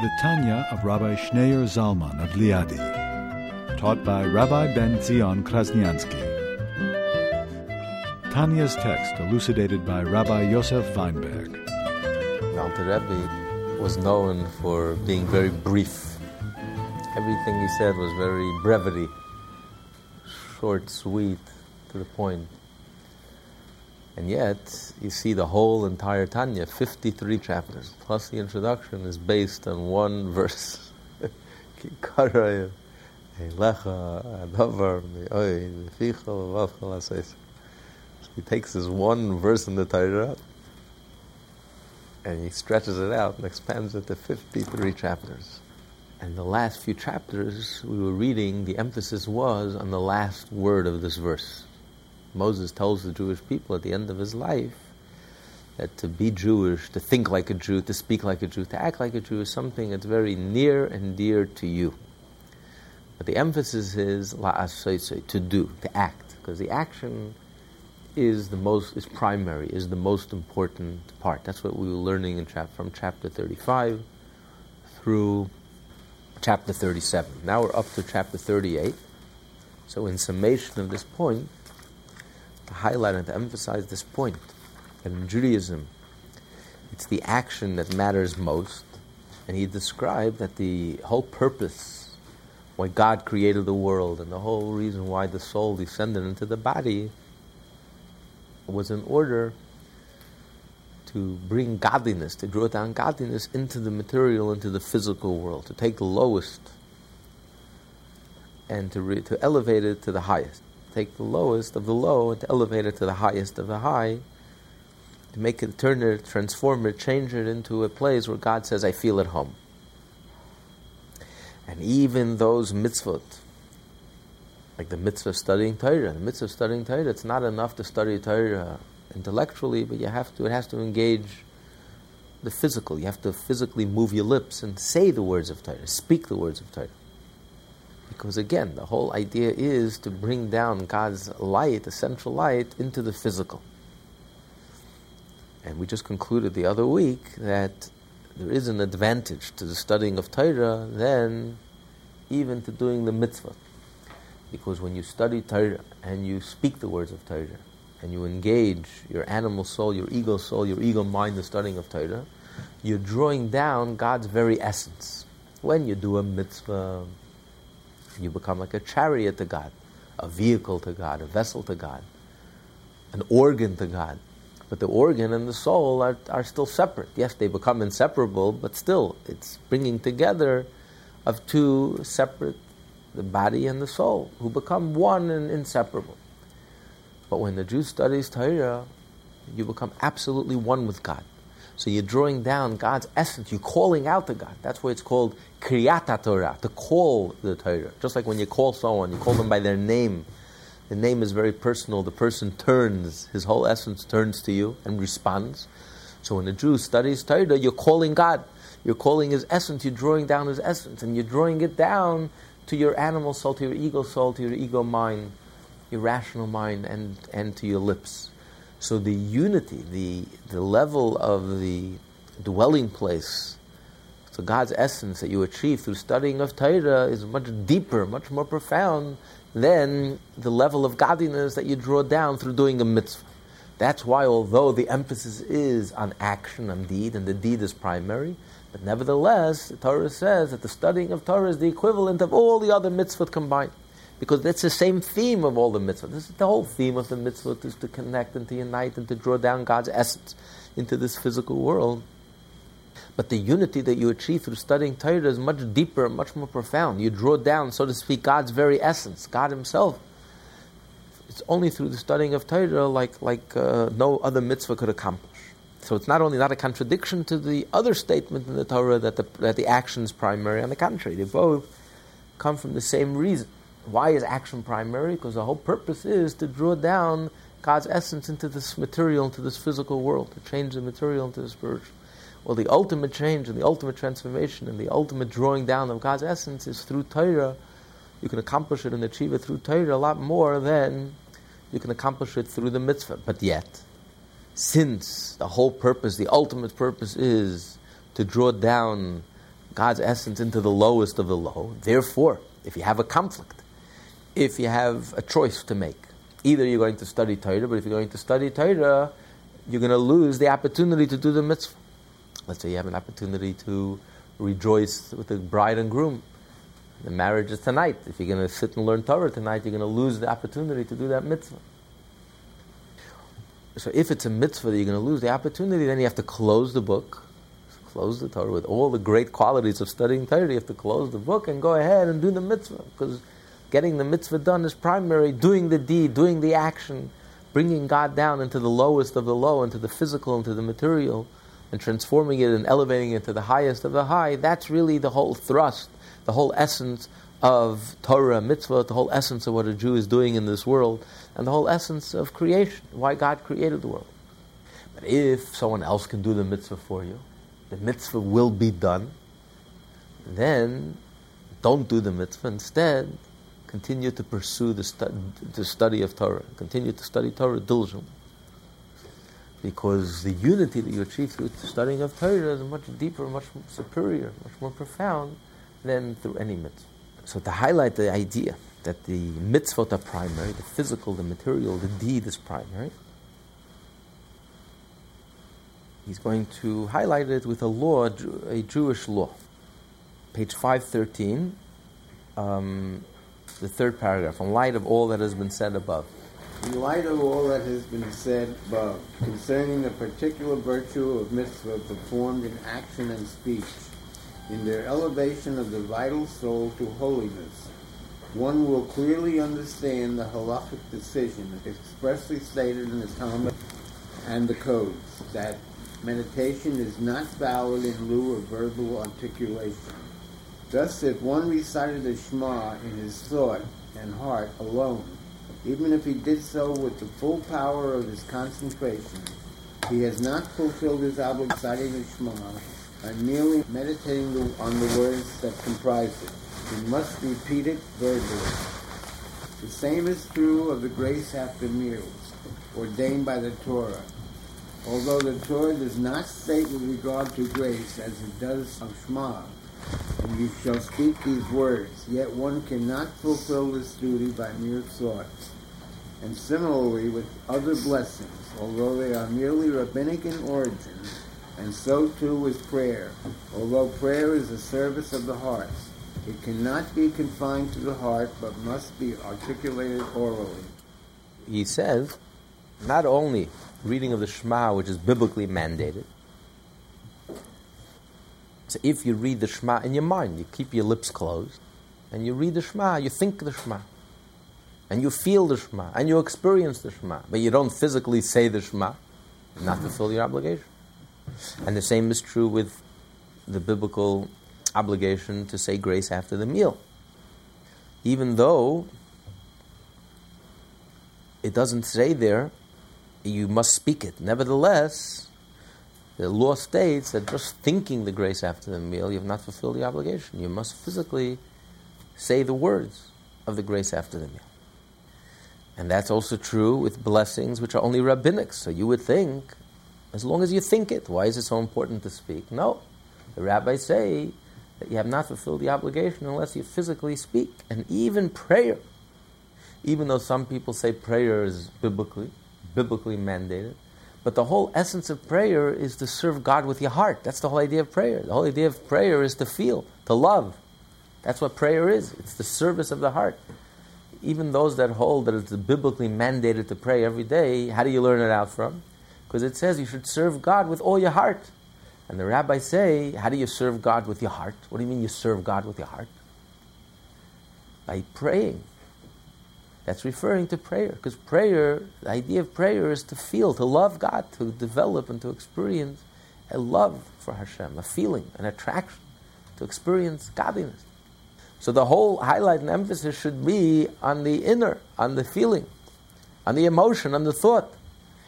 The Tanya of Rabbi Schneur Zalman of Liadi, taught by Rabbi Ben Zion Krasniansky. Tanya's text elucidated by Rabbi Yosef Weinberg. Alter Rebbe was known for being very brief. Everything he said was very brevity, short, sweet, to the point. And yet, you see the whole entire Tanya, 53 chapters, plus the introduction, is based on one verse. He takes this one verse in the Torah and he stretches it out and expands it to 53 chapters. And the last few chapters we were reading, the emphasis was on the last word of this verse. Moses tells the Jewish people at the end of his life that to be Jewish, to think like a Jew, to speak like a Jew, to act like a Jew is something that's very near and dear to you. But the emphasis is la'asayse, to do, to act, because the action is the most is primary, is the most important part. That's what we were learning in chap- from chapter 35 through chapter 37. Now we're up to chapter 38. So in summation of this point, to highlight and to emphasize this point that in Judaism, it's the action that matters most. And he described that the whole purpose why God created the world and the whole reason why the soul descended into the body was in order to bring godliness, to draw down godliness into the material, into the physical world, to take the lowest and to, re- to elevate it to the highest take the lowest of the low and to elevate it to the highest of the high, to make it, turn it, transform it, change it into a place where God says, I feel at home. And even those mitzvot, like the mitzvah of studying Torah, the mitzvah of studying Torah, it's not enough to study Torah intellectually, but you have to, it has to engage the physical. You have to physically move your lips and say the words of Torah, speak the words of Torah. Because again, the whole idea is to bring down God's light, the central light, into the physical. And we just concluded the other week that there is an advantage to the studying of Torah than even to doing the mitzvah. Because when you study Torah and you speak the words of Torah and you engage your animal soul, your ego soul, your ego mind, the studying of Torah, you're drawing down God's very essence. When you do a mitzvah, you become like a chariot to God, a vehicle to God, a vessel to God, an organ to God. But the organ and the soul are, are still separate. Yes, they become inseparable, but still, it's bringing together of two separate, the body and the soul, who become one and inseparable. But when the Jew studies Torah, you become absolutely one with God. So you're drawing down God's essence. You're calling out to God. That's why it's called Kriyata Torah, to call the Torah. Just like when you call someone, you call them by their name. The name is very personal. The person turns, his whole essence turns to you and responds. So when a Jew studies Torah, you're calling God. You're calling his essence. You're drawing down his essence. And you're drawing it down to your animal soul, to your ego soul, to your ego mind, your rational mind, and, and to your lips. So the unity, the, the level of the dwelling place, so God's essence that you achieve through studying of Torah is much deeper, much more profound than the level of godliness that you draw down through doing a mitzvah. That's why, although the emphasis is on action, on deed, and the deed is primary, but nevertheless, the Torah says that the studying of Torah is the equivalent of all the other mitzvot combined because that's the same theme of all the mitzvahs. This is the whole theme of the mitzvah is to connect and to unite and to draw down God's essence into this physical world. But the unity that you achieve through studying Torah is much deeper, much more profound. You draw down, so to speak, God's very essence, God Himself. It's only through the studying of Torah like, like uh, no other mitzvah could accomplish. So it's not only not a contradiction to the other statement in the Torah that the, that the action is primary, on the contrary, they both come from the same reason. Why is action primary? Because the whole purpose is to draw down God's essence into this material, into this physical world, to change the material into the spiritual. Well, the ultimate change and the ultimate transformation and the ultimate drawing down of God's essence is through Torah. You can accomplish it and achieve it through Torah a lot more than you can accomplish it through the mitzvah. But yet, since the whole purpose, the ultimate purpose is to draw down God's essence into the lowest of the low, therefore, if you have a conflict, if you have a choice to make, either you're going to study Torah, but if you're going to study Torah, you're going to lose the opportunity to do the mitzvah. Let's say you have an opportunity to rejoice with the bride and groom. The marriage is tonight. If you're going to sit and learn Torah tonight, you're going to lose the opportunity to do that mitzvah. So if it's a mitzvah that you're going to lose the opportunity, then you have to close the book, close the Torah with all the great qualities of studying Torah. You have to close the book and go ahead and do the mitzvah because getting the mitzvah done is primary. Doing the deed, doing the action, bringing God down into the lowest of the low, into the physical, into the material, and transforming it and elevating it to the highest of the high. That's really the whole thrust, the whole essence of Torah, mitzvah, the whole essence of what a Jew is doing in this world and the whole essence of creation, why God created the world. But if someone else can do the mitzvah for you, the mitzvah will be done, then don't do the mitzvah. Instead, continue to pursue the, stu- the study of Torah. Continue to study Torah diligently. Because the unity that you achieve through the studying of Torah is much deeper, much superior, much more profound than through any mitzvah. So to highlight the idea that the mitzvot are primary, the physical, the material, the deed is primary. He's going to highlight it with a law, a Jewish law. Page 513, um, the third paragraph, in light of all that has been said above. In light of all that has been said above concerning the particular virtue of mitzvah performed in action and speech, in their elevation of the vital soul to holiness, one will clearly understand the halachic decision expressly stated in the Talmud and the codes that meditation is not valid in lieu of verbal articulation. Thus, if one recited the Shema in his thought and heart alone, even if he did so with the full power of his concentration, he has not fulfilled his obligation reciting the Shema by merely meditating on the words that comprise it. We must repeat it verbally. The same is true of the grace after meals, ordained by the Torah. Although the Torah does not state with regard to grace as it does of Shema, and you shall speak these words, yet one cannot fulfill this duty by mere thought. And similarly with other blessings, although they are merely rabbinic in origin, and so too with prayer, although prayer is a service of the heart. It cannot be confined to the heart, but must be articulated orally. He says, not only reading of the Shema, which is biblically mandated. So if you read the Shema in your mind, you keep your lips closed, and you read the Shema, you think the Shema, and you feel the Shema, and you experience the Shema, but you don't physically say the Shema, not fulfill your obligation. And the same is true with the biblical obligation to say grace after the meal. Even though it doesn't say there, you must speak it. Nevertheless, the law states that just thinking the grace after the meal, you have not fulfilled the obligation. You must physically say the words of the grace after the meal. And that's also true with blessings which are only rabbinic. So you would think, as long as you think it, why is it so important to speak? No. The rabbis say that you have not fulfilled the obligation unless you physically speak. And even prayer, even though some people say prayer is biblically, biblically mandated, but the whole essence of prayer is to serve God with your heart. That's the whole idea of prayer. The whole idea of prayer is to feel, to love. That's what prayer is. It's the service of the heart. Even those that hold that it's biblically mandated to pray every day, how do you learn it out from? Because it says you should serve God with all your heart. And the rabbis say, how do you serve God with your heart? What do you mean you serve God with your heart? By praying. That's referring to prayer. Because prayer, the idea of prayer is to feel, to love God, to develop and to experience a love for Hashem, a feeling, an attraction, to experience godliness. So the whole highlight and emphasis should be on the inner, on the feeling, on the emotion, on the thought.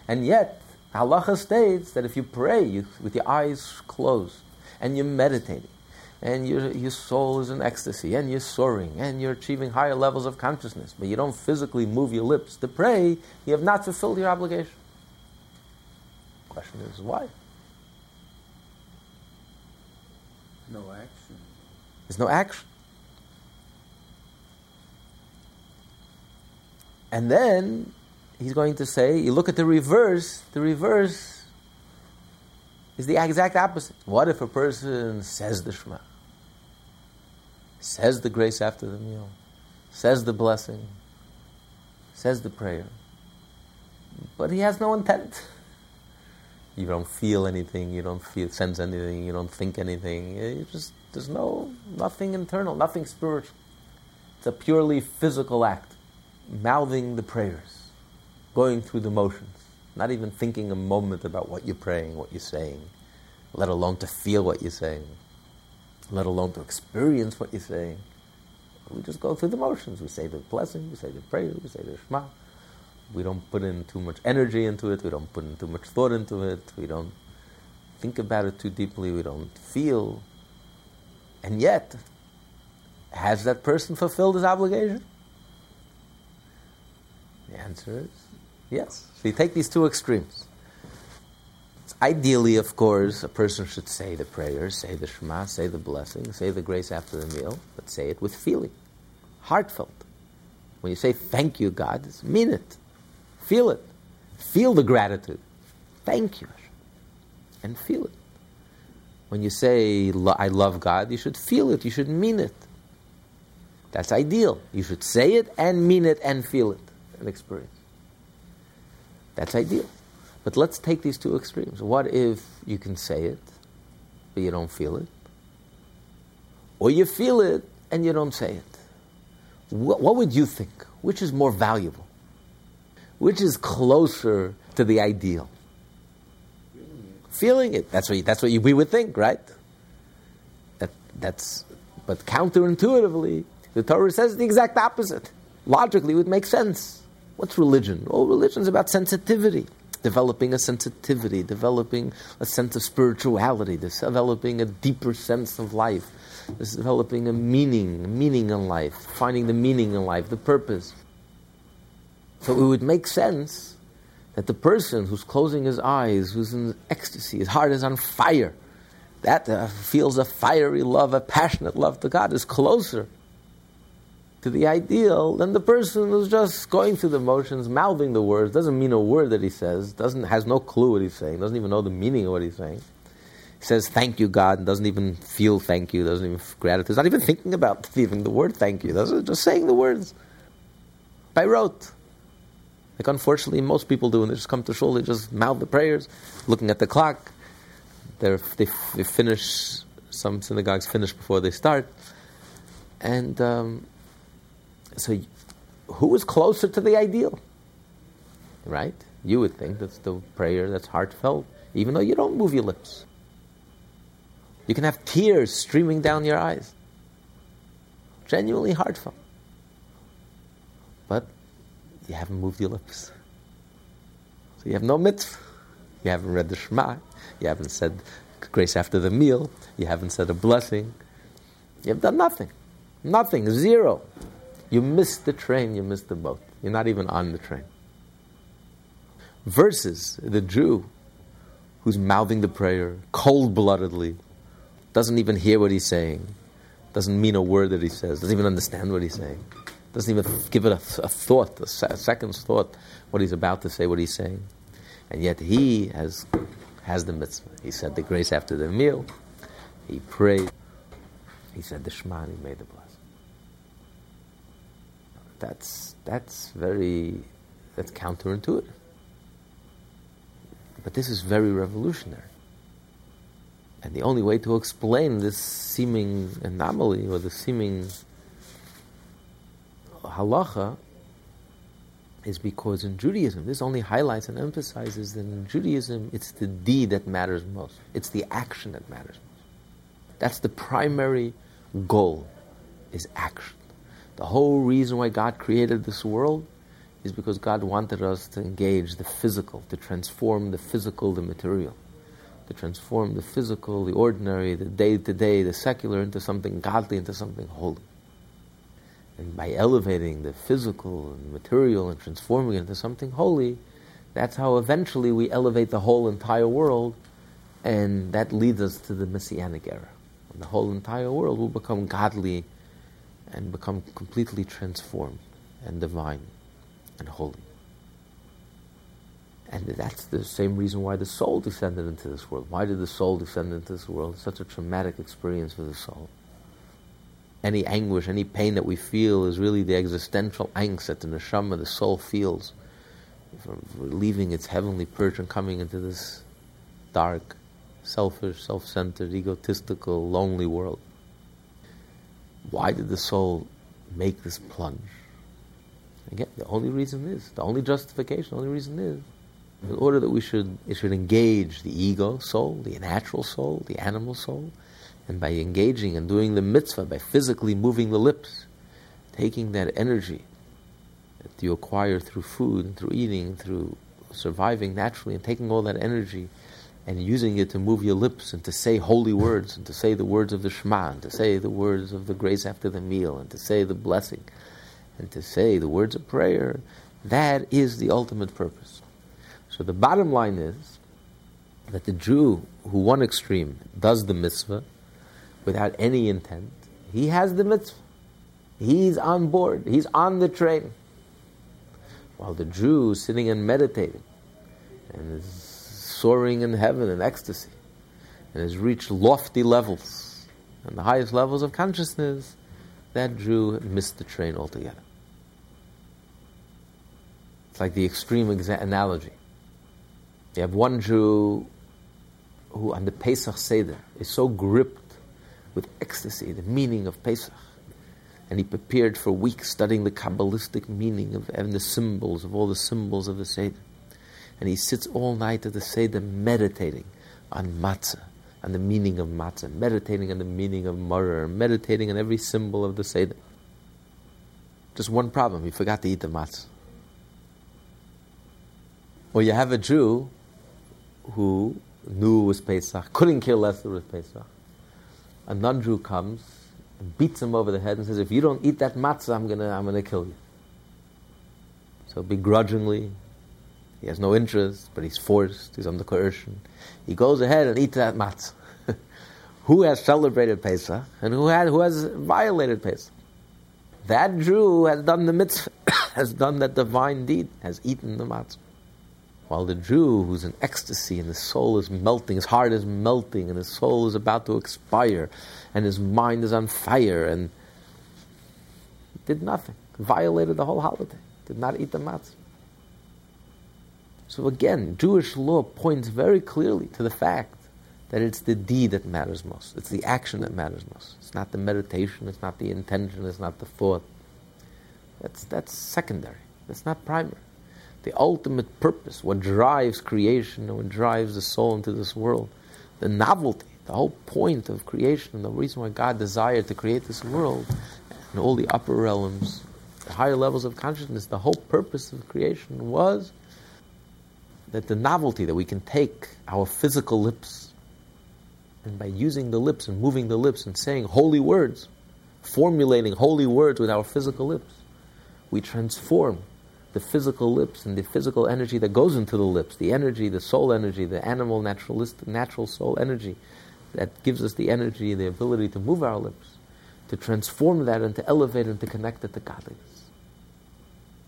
And yet, halacha states that if you pray you, with your eyes closed and you're meditating, and your, your soul is in ecstasy, and you're soaring, and you're achieving higher levels of consciousness, but you don't physically move your lips to pray, you have not fulfilled your obligation. Question is why? No action. There's no action. And then he's going to say, you look at the reverse, the reverse is the exact opposite. What if a person says the Shema, says the grace after the meal, says the blessing, says the prayer, but he has no intent? You don't feel anything, you don't feel, sense anything, you don't think anything. You just, there's no, nothing internal, nothing spiritual. It's a purely physical act. Mouthing the prayers, going through the motions, not even thinking a moment about what you're praying, what you're saying, let alone to feel what you're saying, let alone to experience what you're saying. We just go through the motions. We say the blessing, we say the prayer, we say the Shema. We don't put in too much energy into it, we don't put in too much thought into it, we don't think about it too deeply, we don't feel. And yet, has that person fulfilled his obligation? The answer is yes. So you take these two extremes. Ideally, of course, a person should say the prayers, say the Shema, say the blessing, say the grace after the meal, but say it with feeling, heartfelt. When you say thank you, God, mean it. Feel it. Feel the gratitude. Thank you. And feel it. When you say, I love God, you should feel it, you should mean it. That's ideal. You should say it and mean it and feel it and experience. That's ideal. But let's take these two extremes. What if you can say it, but you don't feel it? Or you feel it and you don't say it? What, what would you think? Which is more valuable? Which is closer to the ideal? Feeling it. That's what, you, that's what we would think, right? That, that's, but counterintuitively, the Torah says the exact opposite. Logically, it would make sense. What's religion? Well, religion is about sensitivity, developing a sensitivity, developing a sense of spirituality, developing a deeper sense of life, developing a meaning, meaning in life, finding the meaning in life, the purpose. So it would make sense that the person who's closing his eyes, who's in ecstasy, his heart is on fire, that uh, feels a fiery love, a passionate love to God, is closer to the ideal than the person who's just going through the motions, mouthing the words, doesn't mean a word that he says, doesn't has no clue what he's saying, doesn't even know the meaning of what he's saying. He says thank you, God, and doesn't even feel thank you, doesn't even gratitude, not even thinking about even the word thank you, doesn't just saying the words by rote. Like unfortunately most people do when they just come to shul, they just mouth the prayers, looking at the clock. They're, they, they finish, some synagogues finish before they start. And um, so who is closer to the ideal? Right? You would think that's the prayer that's heartfelt, even though you don't move your lips. You can have tears streaming down your eyes. Genuinely heartfelt. But you haven't moved your lips. So you have no mitzvah. You haven't read the Shema. You haven't said grace after the meal. You haven't said a blessing. You have done nothing. Nothing. Zero. You missed the train, you missed the boat. You're not even on the train. Versus the Jew who's mouthing the prayer cold bloodedly, doesn't even hear what he's saying, doesn't mean a word that he says, doesn't even understand what he's saying, doesn't even give it a, a thought, a, a second's thought, what he's about to say, what he's saying. And yet he has, has the mitzvah. He said the grace after the meal, he prayed, he said the Shema, and he made the blessing that's that's very that's counterintuitive. But this is very revolutionary. And the only way to explain this seeming anomaly or the seeming halacha is because in Judaism, this only highlights and emphasizes that in Judaism, it's the deed that matters most. It's the action that matters most. That's the primary goal is action. The whole reason why God created this world is because God wanted us to engage the physical, to transform the physical, the material, to transform the physical, the ordinary, the day to day, the secular into something godly, into something holy. And by elevating the physical and material and transforming it into something holy, that's how eventually we elevate the whole entire world, and that leads us to the Messianic era. And the whole entire world will become godly and become completely transformed and divine and holy. And that's the same reason why the soul descended into this world. Why did the soul descend into this world? It's such a traumatic experience for the soul. Any anguish, any pain that we feel is really the existential angst that the neshama, the soul, feels from leaving its heavenly perch and coming into this dark, selfish, self centered, egotistical, lonely world. Why did the soul make this plunge? Again, the only reason is, the only justification, the only reason is, in order that we should, it should engage the ego soul, the natural soul, the animal soul, and by engaging and doing the mitzvah, by physically moving the lips, taking that energy that you acquire through food and through eating, through surviving naturally, and taking all that energy and using it to move your lips and to say holy words and to say the words of the Shema and to say the words of the grace after the meal and to say the blessing and to say the words of prayer, that is the ultimate purpose. So the bottom line is that the Jew who one extreme does the mitzvah without any intent, he has the mitzvah. He's on board. He's on the train. While the Jew sitting and meditating and is soaring in heaven in ecstasy and has reached lofty levels and the highest levels of consciousness, that Jew missed the train altogether. It's like the extreme exa- analogy. You have one Jew who, on the Pesach Seder, is so gripped with ecstasy, the meaning of Pesach, and he prepared for weeks studying the Kabbalistic meaning of and the symbols, of all the symbols of the Seder. And he sits all night at the Seder meditating on matzah, on the meaning of matzah, meditating on the meaning of maror, meditating on every symbol of the Seder. Just one problem, he forgot to eat the matzah. Or you have a Jew who knew it was Pesach, couldn't care less it was Pesach. A non-Jew comes and beats him over the head and says, if you don't eat that matzah, I'm gonna, I'm gonna kill you. So begrudgingly, he has no interest, but he's forced, he's under coercion. He goes ahead and eats that matzah. who has celebrated Pesach and who, had, who has violated Pesach? That Jew has done the mitzvah, has done that divine deed, has eaten the matzah. While the Jew who's in ecstasy and his soul is melting, his heart is melting, and his soul is about to expire, and his mind is on fire, and did nothing, violated the whole holiday, did not eat the matzah. So again, Jewish law points very clearly to the fact that it's the deed that matters most. It's the action that matters most. It's not the meditation, it's not the intention, it's not the thought. That's, that's secondary. That's not primary the ultimate purpose, what drives creation and what drives the soul into this world, the novelty, the whole point of creation, the reason why God desired to create this world and all the upper realms, the higher levels of consciousness, the whole purpose of creation was that the novelty that we can take our physical lips and by using the lips and moving the lips and saying holy words, formulating holy words with our physical lips, we transform the physical lips and the physical energy that goes into the lips, the energy, the soul energy, the animal naturalistic natural soul energy that gives us the energy, the ability to move our lips, to transform that and to elevate and to connect it to godliness.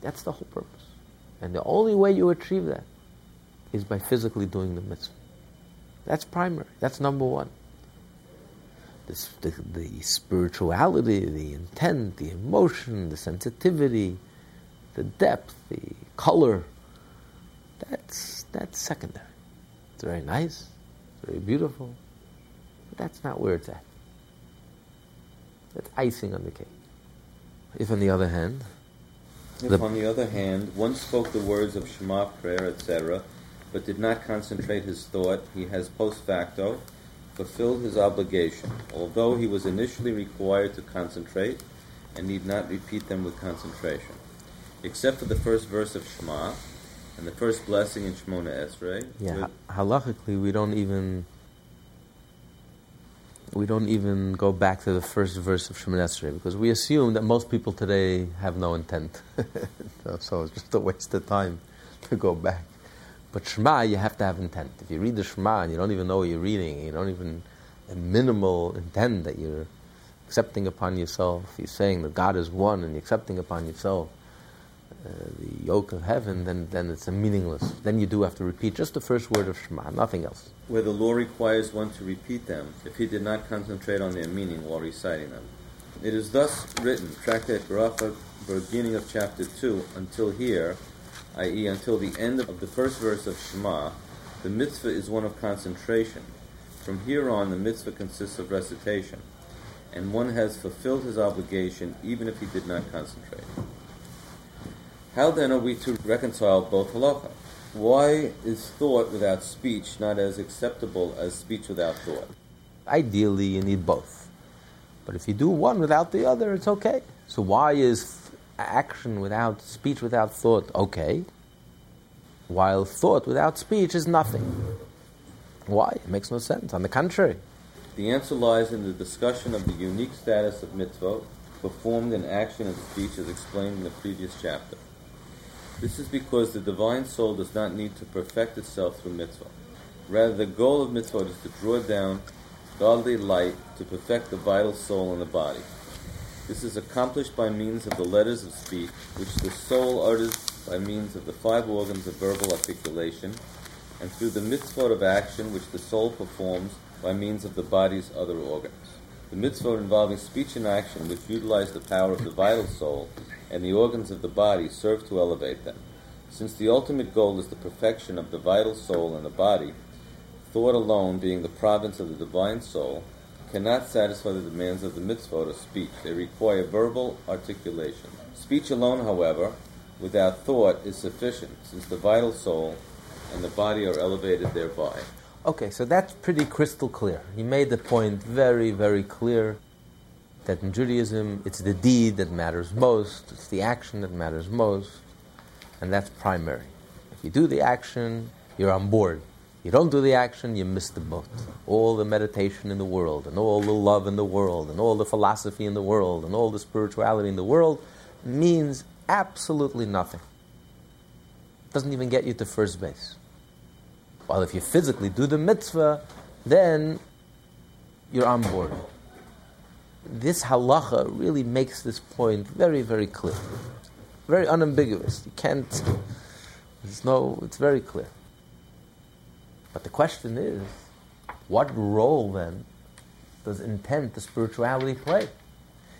That's the whole purpose. And the only way you achieve that is by physically doing the mitzvah. That's primary. That's number one. This, the, the spirituality, the intent, the emotion, the sensitivity, the depth, the color, that's, that's secondary. It's very nice, it's very beautiful, but that's not where it's at. That's icing on the cake. If, on the other hand, if, the on the other hand, one spoke the words of Shema prayer, etc., but did not concentrate his thought, he has post facto fulfilled his obligation. Although he was initially required to concentrate, and need not repeat them with concentration. Except for the first verse of Shema and the first blessing in Shemona Esrei. Yeah, halachically, we don't even we don't even go back to the first verse of Shemona Esrei because we assume that most people today have no intent. so it's just a waste of time to go back. But Shema, you have to have intent. If you read the Shema and you don't even know what you're reading, you don't even a minimal intent that you're accepting upon yourself, you're saying that God is one and you're accepting upon yourself uh, the yoke of heaven, then, then it's a meaningless. Then you do have to repeat just the first word of Shema, nothing else. Where the law requires one to repeat them if he did not concentrate on their meaning while reciting them. It is thus written, Tractate Baracha, beginning of chapter 2, until here, i.e., until the end of the first verse of Shema, the mitzvah is one of concentration. From here on, the mitzvah consists of recitation, and one has fulfilled his obligation even if he did not concentrate. How then are we to reconcile both halacha? Why is thought without speech not as acceptable as speech without thought? Ideally, you need both. But if you do one without the other, it's okay. So why is action without speech without thought okay, while thought without speech is nothing? Why? It makes no sense. On the contrary. The answer lies in the discussion of the unique status of mitzvot performed in action and speech as explained in the previous chapter. This is because the divine soul does not need to perfect itself through mitzvah. Rather, the goal of mitzvah is to draw down godly light to perfect the vital soul in the body. This is accomplished by means of the letters of speech, which the soul utters by means of the five organs of verbal articulation, and through the mitzvot of action, which the soul performs by means of the body's other organs. The mitzvot involving speech and action, which utilize the power of the vital soul, and the organs of the body serve to elevate them. Since the ultimate goal is the perfection of the vital soul and the body, thought alone, being the province of the divine soul, cannot satisfy the demands of the mitzvot of speech. They require verbal articulation. Speech alone, however, without thought, is sufficient, since the vital soul and the body are elevated thereby. Okay, so that's pretty crystal clear. He made the point very, very clear that in Judaism it's the deed that matters most, it's the action that matters most, and that's primary. If you do the action, you're on board. You don't do the action, you miss the boat. All the meditation in the world, and all the love in the world, and all the philosophy in the world, and all the spirituality in the world means absolutely nothing. It Doesn't even get you to first base. While if you physically do the mitzvah, then you're on board this halacha really makes this point very, very clear, very unambiguous. You can't. There's no. It's very clear. But the question is, what role then does intent, the spirituality, play?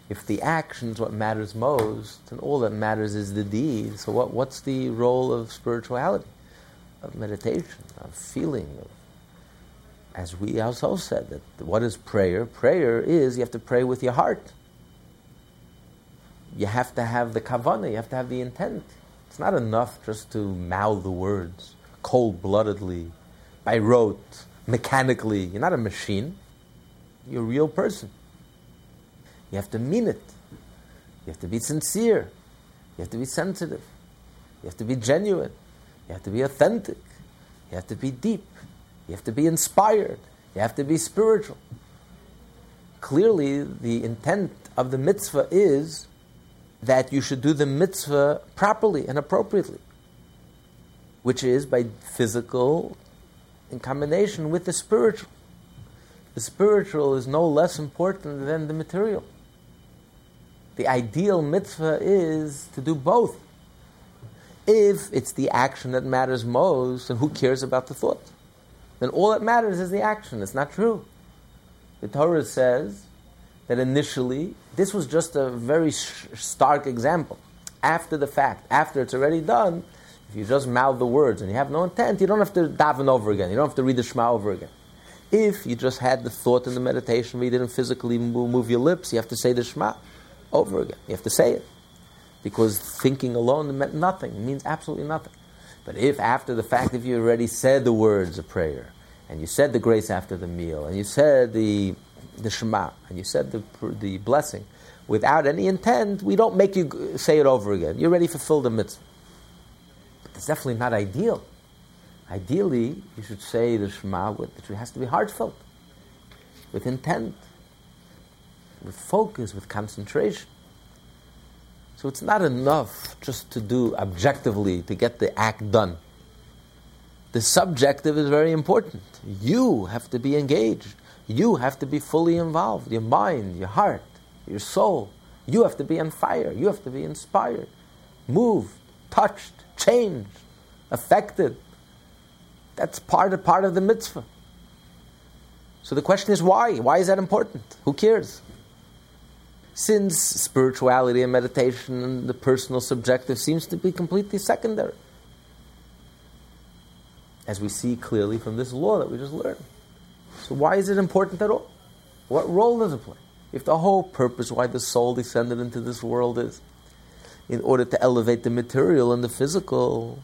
If the action is what matters most, and all that matters is the deed, so what, what's the role of spirituality, of meditation, of feeling, of as we also said, that what is prayer? Prayer is you have to pray with your heart. You have to have the kavana, you have to have the intent. It's not enough just to mouth the words cold bloodedly, by rote, mechanically. You're not a machine, you're a real person. You have to mean it. You have to be sincere. You have to be sensitive. You have to be genuine. You have to be authentic. You have to be deep. You have to be inspired. You have to be spiritual. Clearly, the intent of the mitzvah is that you should do the mitzvah properly and appropriately, which is by physical in combination with the spiritual. The spiritual is no less important than the material. The ideal mitzvah is to do both. If it's the action that matters most, and who cares about the thought? then all that matters is the action. It's not true. The Torah says that initially, this was just a very stark example. After the fact, after it's already done, if you just mouth the words and you have no intent, you don't have to daven over again. You don't have to read the Shema over again. If you just had the thought in the meditation, but you didn't physically move your lips, you have to say the Shema over again. You have to say it. Because thinking alone meant nothing. It means absolutely nothing. But if after the fact, if you already said the words of prayer, and you said the grace after the meal, and you said the, the Shema, and you said the, the blessing, without any intent, we don't make you say it over again. You already fulfilled the mitzvah. It's definitely not ideal. Ideally, you should say the Shema it has to be heartfelt, with intent, with focus, with concentration. So it's not enough just to do objectively to get the act done. The subjective is very important. You have to be engaged. You have to be fully involved. Your mind, your heart, your soul. You have to be on fire. You have to be inspired, moved, touched, changed, affected. That's part of, part of the mitzvah. So the question is why? Why is that important? Who cares? Since spirituality and meditation and the personal subjective seems to be completely secondary. As we see clearly from this law that we just learned. So why is it important at all? What role does it play? If the whole purpose why the soul descended into this world is in order to elevate the material and the physical,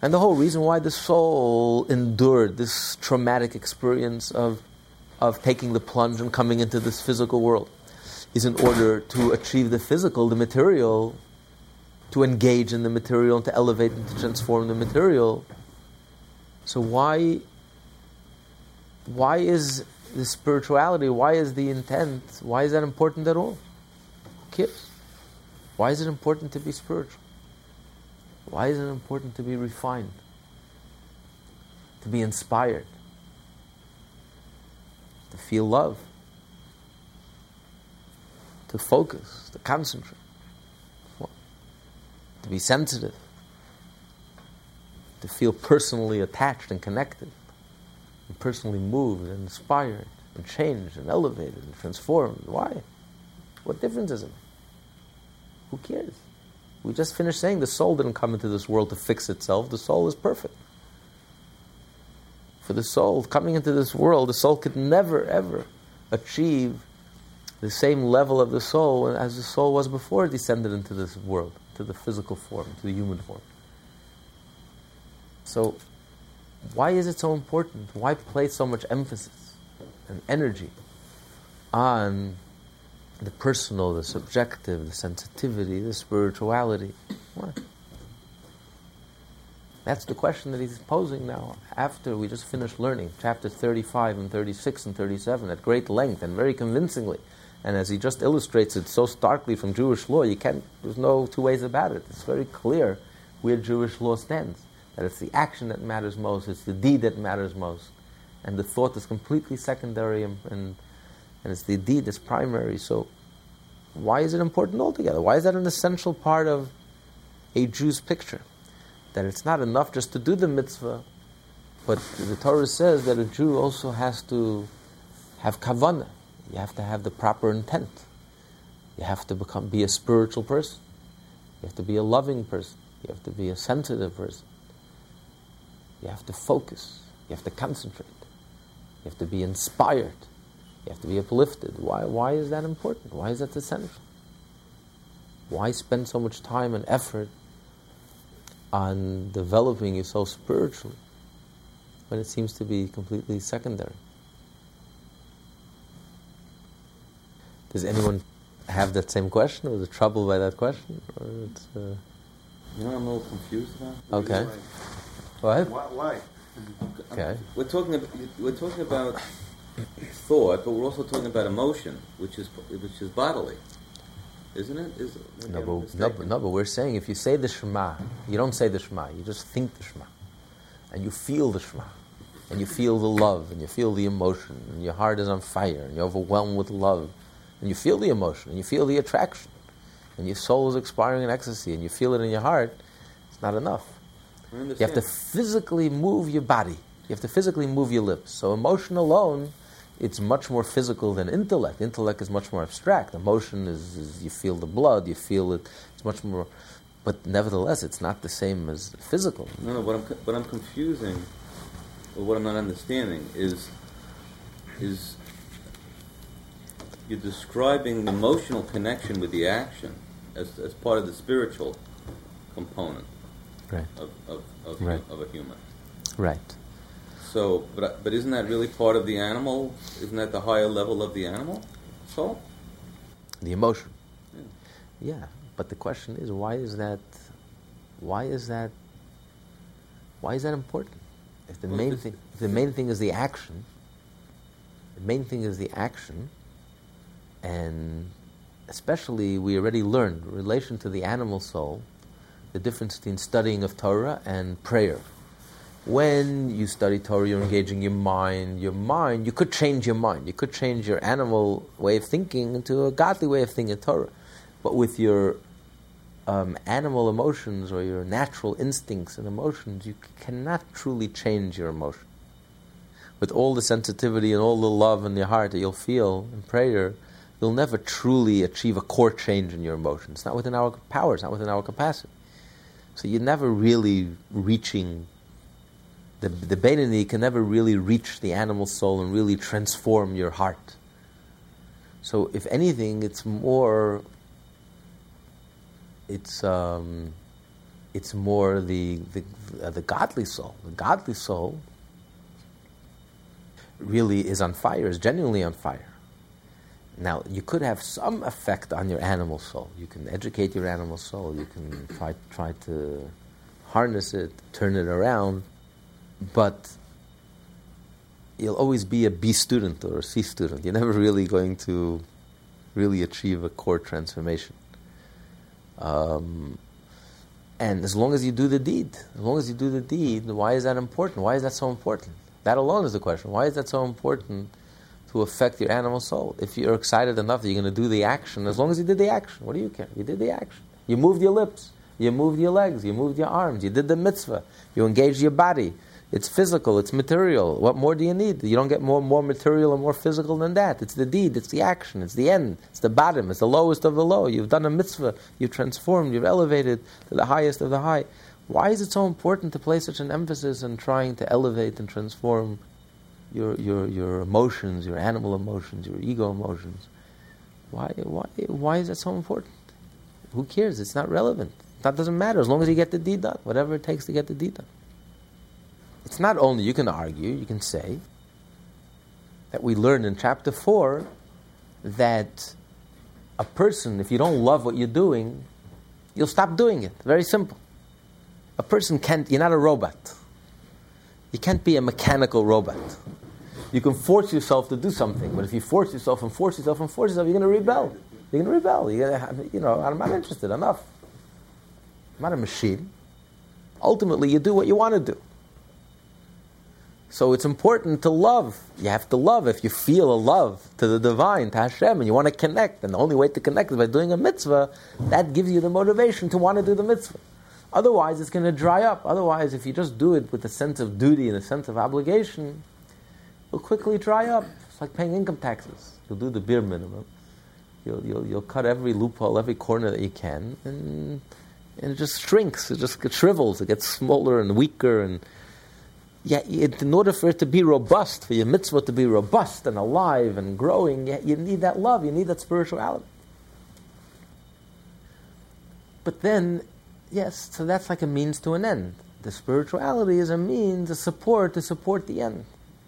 and the whole reason why the soul endured this traumatic experience of, of taking the plunge and coming into this physical world is in order to achieve the physical, the material, to engage in the material and to elevate and to transform the material. So why why is the spirituality, why is the intent, why is that important at all? Who cares? Why is it important to be spiritual? Why is it important to be refined? To be inspired? To feel love? To focus? To concentrate? To be sensitive? To feel personally attached and connected? and personally moved and inspired and changed and elevated and transformed. Why? What difference does it make? Who cares? We just finished saying the soul didn't come into this world to fix itself. The soul is perfect. For the soul, coming into this world, the soul could never, ever achieve the same level of the soul as the soul was before it descended into this world, to the physical form, to the human form. So why is it so important? Why place so much emphasis and energy on the personal, the subjective, the sensitivity, the spirituality? Why? That's the question that he's posing now after we just finished learning chapter 35 and 36 and 37 at great length and very convincingly. And as he just illustrates it so starkly from Jewish law, you can't, there's no two ways about it. It's very clear where Jewish law stands that it's the action that matters most, it's the deed that matters most. And the thought is completely secondary and, and, and it's the deed that's primary. So, why is it important altogether? Why is that an essential part of a Jew's picture? That it's not enough just to do the mitzvah, but the Torah says that a Jew also has to have kavanah. You have to have the proper intent. You have to become be a spiritual person. You have to be a loving person. You have to be a sensitive person. You have to focus. You have to concentrate. You have to be inspired. You have to be uplifted. Why, why is that important? Why is that essential? Why spend so much time and effort on developing yourself spiritually when it seems to be completely secondary? Does anyone have that same question? Was it troubled by that question? Or it's, uh... You know, I'm a little confused about. Okay. What? Why? Okay. We're talking about we're talking about thought, but we're also talking about emotion, which is which is bodily, isn't it? Is no, but, no, but, no, but we're saying if you say the Shema, you don't say the Shema, you just think the Shema, and you feel the Shema, and you feel the love, and you feel the emotion, and your heart is on fire, and you're overwhelmed with love, and you feel the emotion, and you feel the attraction, and your soul is expiring in ecstasy, and you feel it in your heart. It's not enough. You have to physically move your body. You have to physically move your lips. So emotion alone, it's much more physical than intellect. Intellect is much more abstract. Emotion is, is you feel the blood, you feel it. It's much more, but nevertheless, it's not the same as physical. No, no. What I'm what I'm confusing, or what I'm not understanding is is you're describing the emotional connection with the action as, as part of the spiritual component right. of, of, of, right. of a human. Right. So, but, but isn't that really part of the animal? Isn't that the higher level of the animal soul? the emotion. Yeah. yeah, but the question is, why is that? Why is that? Why is that important? If the well, main thing, if the main thing is the action, the main thing is the action, and especially we already learned relation to the animal soul, the difference between studying of Torah and prayer. When you study Torah, you're engaging your mind. Your mind, you could change your mind. You could change your animal way of thinking into a godly way of thinking Torah. But with your um, animal emotions or your natural instincts and emotions, you cannot truly change your emotion. With all the sensitivity and all the love in your heart that you'll feel in prayer, you'll never truly achieve a core change in your emotions. Not within our power, it's not within our capacity. So you're never really reaching the the Beinoni can never really reach the animal soul and really transform your heart. So if anything, it's more it's um, it's more the the, uh, the godly soul. The godly soul really is on fire, is genuinely on fire. Now, you could have some effect on your animal soul. You can educate your animal soul. You can try try to harness it, turn it around, but you'll always be a B student or a C student. You're never really going to really achieve a core transformation. Um, and as long as you do the deed, as long as you do the deed, why is that important? Why is that so important? That alone is the question. Why is that so important to affect your animal soul? If you're excited enough that you're going to do the action, as long as you did the action, what do you care? You did the action. You moved your lips, you moved your legs, you moved your arms, you did the mitzvah, you engaged your body, it's physical, it's material. What more do you need? You don't get more, more material or more physical than that. It's the deed, it's the action, it's the end, it's the bottom, it's the lowest of the low. You've done a mitzvah, you've transformed, you've elevated to the highest of the high. Why is it so important to place such an emphasis on trying to elevate and transform your, your, your emotions, your animal emotions, your ego emotions? Why, why, why is that so important? Who cares? It's not relevant. That doesn't matter as long as you get the deed done, whatever it takes to get the deed done. It's not only, you can argue, you can say, that we learn in chapter 4 that a person, if you don't love what you're doing, you'll stop doing it. Very simple. A person can't, you're not a robot. You can't be a mechanical robot. You can force yourself to do something, but if you force yourself and force yourself and force yourself, you're going to rebel. You're going to rebel. You're going to have, you know, I'm not interested enough. I'm not a machine. Ultimately, you do what you want to do. So it's important to love. You have to love. If you feel a love to the divine, to Hashem, and you want to connect, and the only way to connect is by doing a mitzvah, that gives you the motivation to want to do the mitzvah. Otherwise, it's going to dry up. Otherwise, if you just do it with a sense of duty and a sense of obligation, it'll quickly dry up. It's like paying income taxes. You'll do the bare minimum. You'll, you'll, you'll cut every loophole, every corner that you can, and, and it just shrinks. It just gets shrivels. It gets smaller and weaker and yeah, in order for it to be robust, for your mitzvah to be robust and alive and growing, you need that love, you need that spirituality. But then, yes, so that's like a means to an end. The spirituality is a means, a support to support the end.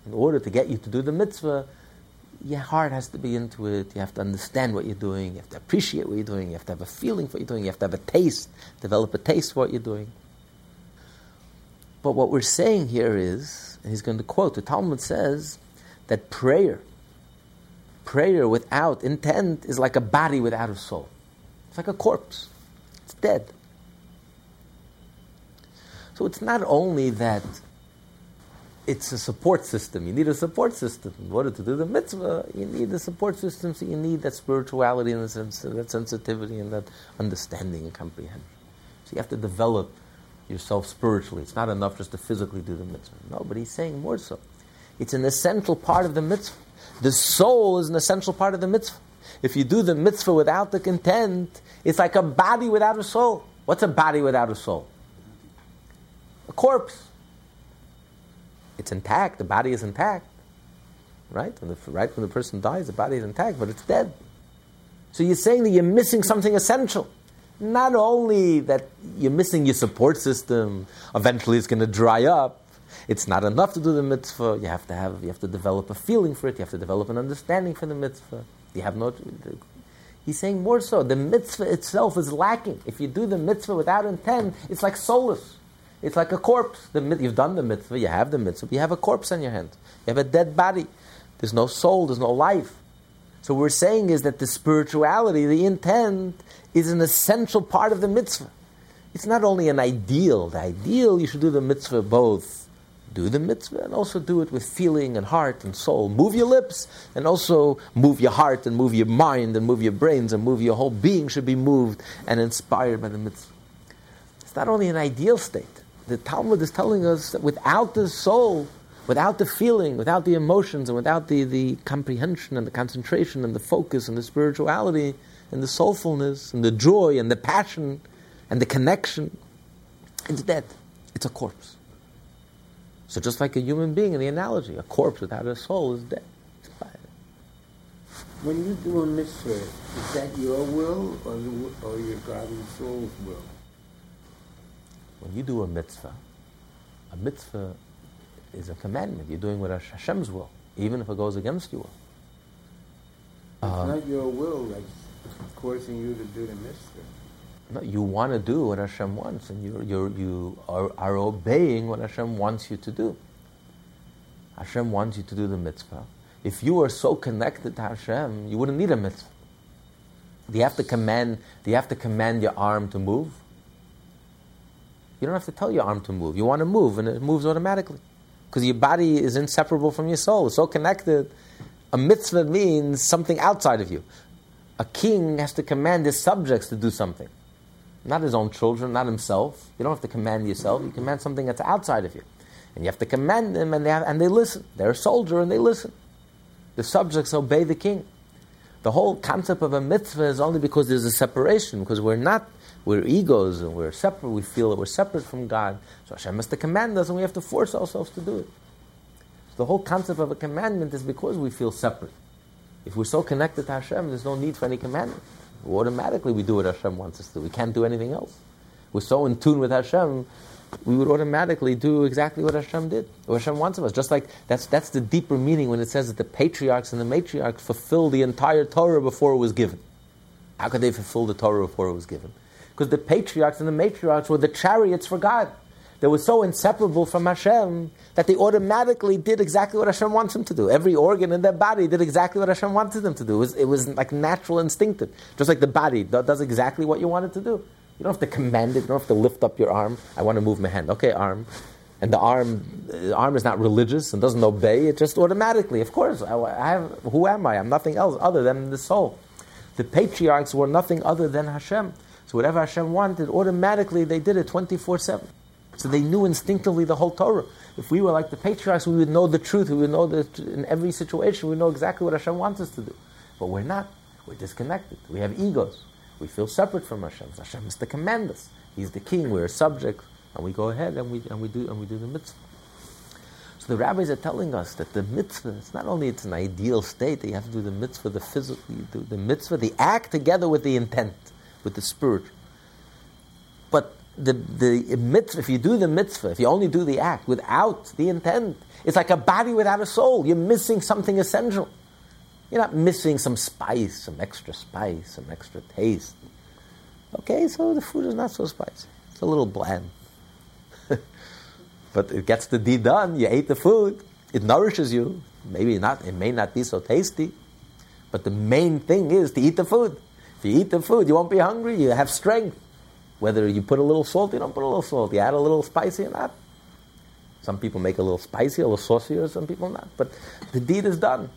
In order to get you to do the mitzvah, your heart has to be into it. You have to understand what you're doing. You have to appreciate what you're doing. You have to have a feeling for what you're doing. You have to have a taste, develop a taste for what you're doing. But what we're saying here is, and he's going to quote, the Talmud says that prayer, prayer without intent is like a body without a soul. It's like a corpse. It's dead. So it's not only that it's a support system. You need a support system. In order to do the mitzvah, you need a support system, so you need that spirituality and that sensitivity and that understanding and comprehension. So you have to develop yourself spiritually. It's not enough just to physically do the mitzvah. No, but he's saying more so. It's an essential part of the mitzvah. The soul is an essential part of the mitzvah. If you do the mitzvah without the content, it's like a body without a soul. What's a body without a soul? A corpse. It's intact. The body is intact. Right? Right when the person dies, the body is intact, but it's dead. So you're saying that you're missing something essential not only that you're missing your support system, eventually it's going to dry up. It's not enough to do the mitzvah. You have to have, you have to develop a feeling for it. You have to develop an understanding for the mitzvah. You have no, He's saying more so. The mitzvah itself is lacking. If you do the mitzvah without intent, it's like soulless. It's like a corpse. The, you've done the mitzvah, you have the mitzvah, you have a corpse on your hand. You have a dead body. There's no soul, there's no life. So what we're saying is that the spirituality, the intent, is an essential part of the mitzvah. It's not only an ideal. The ideal, you should do the mitzvah both do the mitzvah and also do it with feeling and heart and soul. Move your lips and also move your heart and move your mind and move your brains and move your whole being should be moved and inspired by the mitzvah. It's not only an ideal state. The Talmud is telling us that without the soul, without the feeling, without the emotions, and without the, the comprehension and the concentration and the focus and the spirituality and the soulfulness and the joy and the passion and the connection, it's dead. It's a corpse. So just like a human being in the analogy, a corpse without a soul is dead. When you do a mitzvah, is that your will or, the, or your godly soul's will? When you do a mitzvah, a mitzvah is a commandment. You're doing what Hashem's will, even if it goes against your will. It's um, not your will that's forcing you to do the mitzvah. No, you want to do what Hashem wants, and you you you are, are obeying what Hashem wants you to do. Hashem wants you to do the mitzvah. If you are so connected to Hashem, you wouldn't need a mitzvah. Do you have to command? Do you have to command your arm to move? You don't have to tell your arm to move. You want to move, and it moves automatically, because your body is inseparable from your soul. It's all connected. A mitzvah means something outside of you. A king has to command his subjects to do something not his own children, not himself. You don't have to command yourself. You command something that's outside of you. And you have to command them, and they, have, and they listen. They're a soldier, and they listen. The subjects obey the king. The whole concept of a mitzvah is only because there's a separation, because we're not, we're egos, and we're separate, we feel that we're separate from God. So Hashem has to command us, and we have to force ourselves to do it. So the whole concept of a commandment is because we feel separate. If we're so connected to Hashem, there's no need for any commandment automatically we do what Hashem wants us to. We can't do anything else. We're so in tune with Hashem, we would automatically do exactly what Hashem did, what Hashem wants of us. Just like that's that's the deeper meaning when it says that the patriarchs and the matriarchs fulfilled the entire Torah before it was given. How could they fulfill the Torah before it was given? Because the patriarchs and the matriarchs were the chariots for God. They were so inseparable from Hashem that they automatically did exactly what Hashem wants them to do. Every organ in their body did exactly what Hashem wanted them to do. It was, it was like natural, instinctive. Just like the body does exactly what you want it to do. You don't have to command it. You don't have to lift up your arm. I want to move my hand. Okay, arm. And the arm, the arm is not religious and doesn't obey. It just automatically. Of course, I, I have. Who am I? I'm nothing else other than the soul. The patriarchs were nothing other than Hashem. So whatever Hashem wanted, automatically they did it 24 7. So they knew instinctively the whole Torah. If we were like the patriarchs, we would know the truth. We would know that in every situation, we know exactly what Hashem wants us to do. But we're not. We're disconnected. We have egos. We feel separate from Hashem. Hashem is command us. He's the king. We're subjects, and we go ahead and we and we do and we do the mitzvah. So the rabbis are telling us that the mitzvah, it's not only it's an ideal state that you have to do the mitzvah, the physical, the mitzvah, the act together with the intent, with the spirit. But the, the mitzvah, if you do the mitzvah, if you only do the act without the intent, it's like a body without a soul. You're missing something essential. You're not missing some spice, some extra spice, some extra taste. Okay, so the food is not so spicy. It's a little bland. but it gets the deed done. You ate the food. It nourishes you. Maybe not, it may not be so tasty. But the main thing is to eat the food. You eat the food, you won't be hungry, you have strength. Whether you put a little salt, you don't put a little salt. You add a little spicy or not. Some people make a little spicy, a little saucier, some people not. But the deed is done.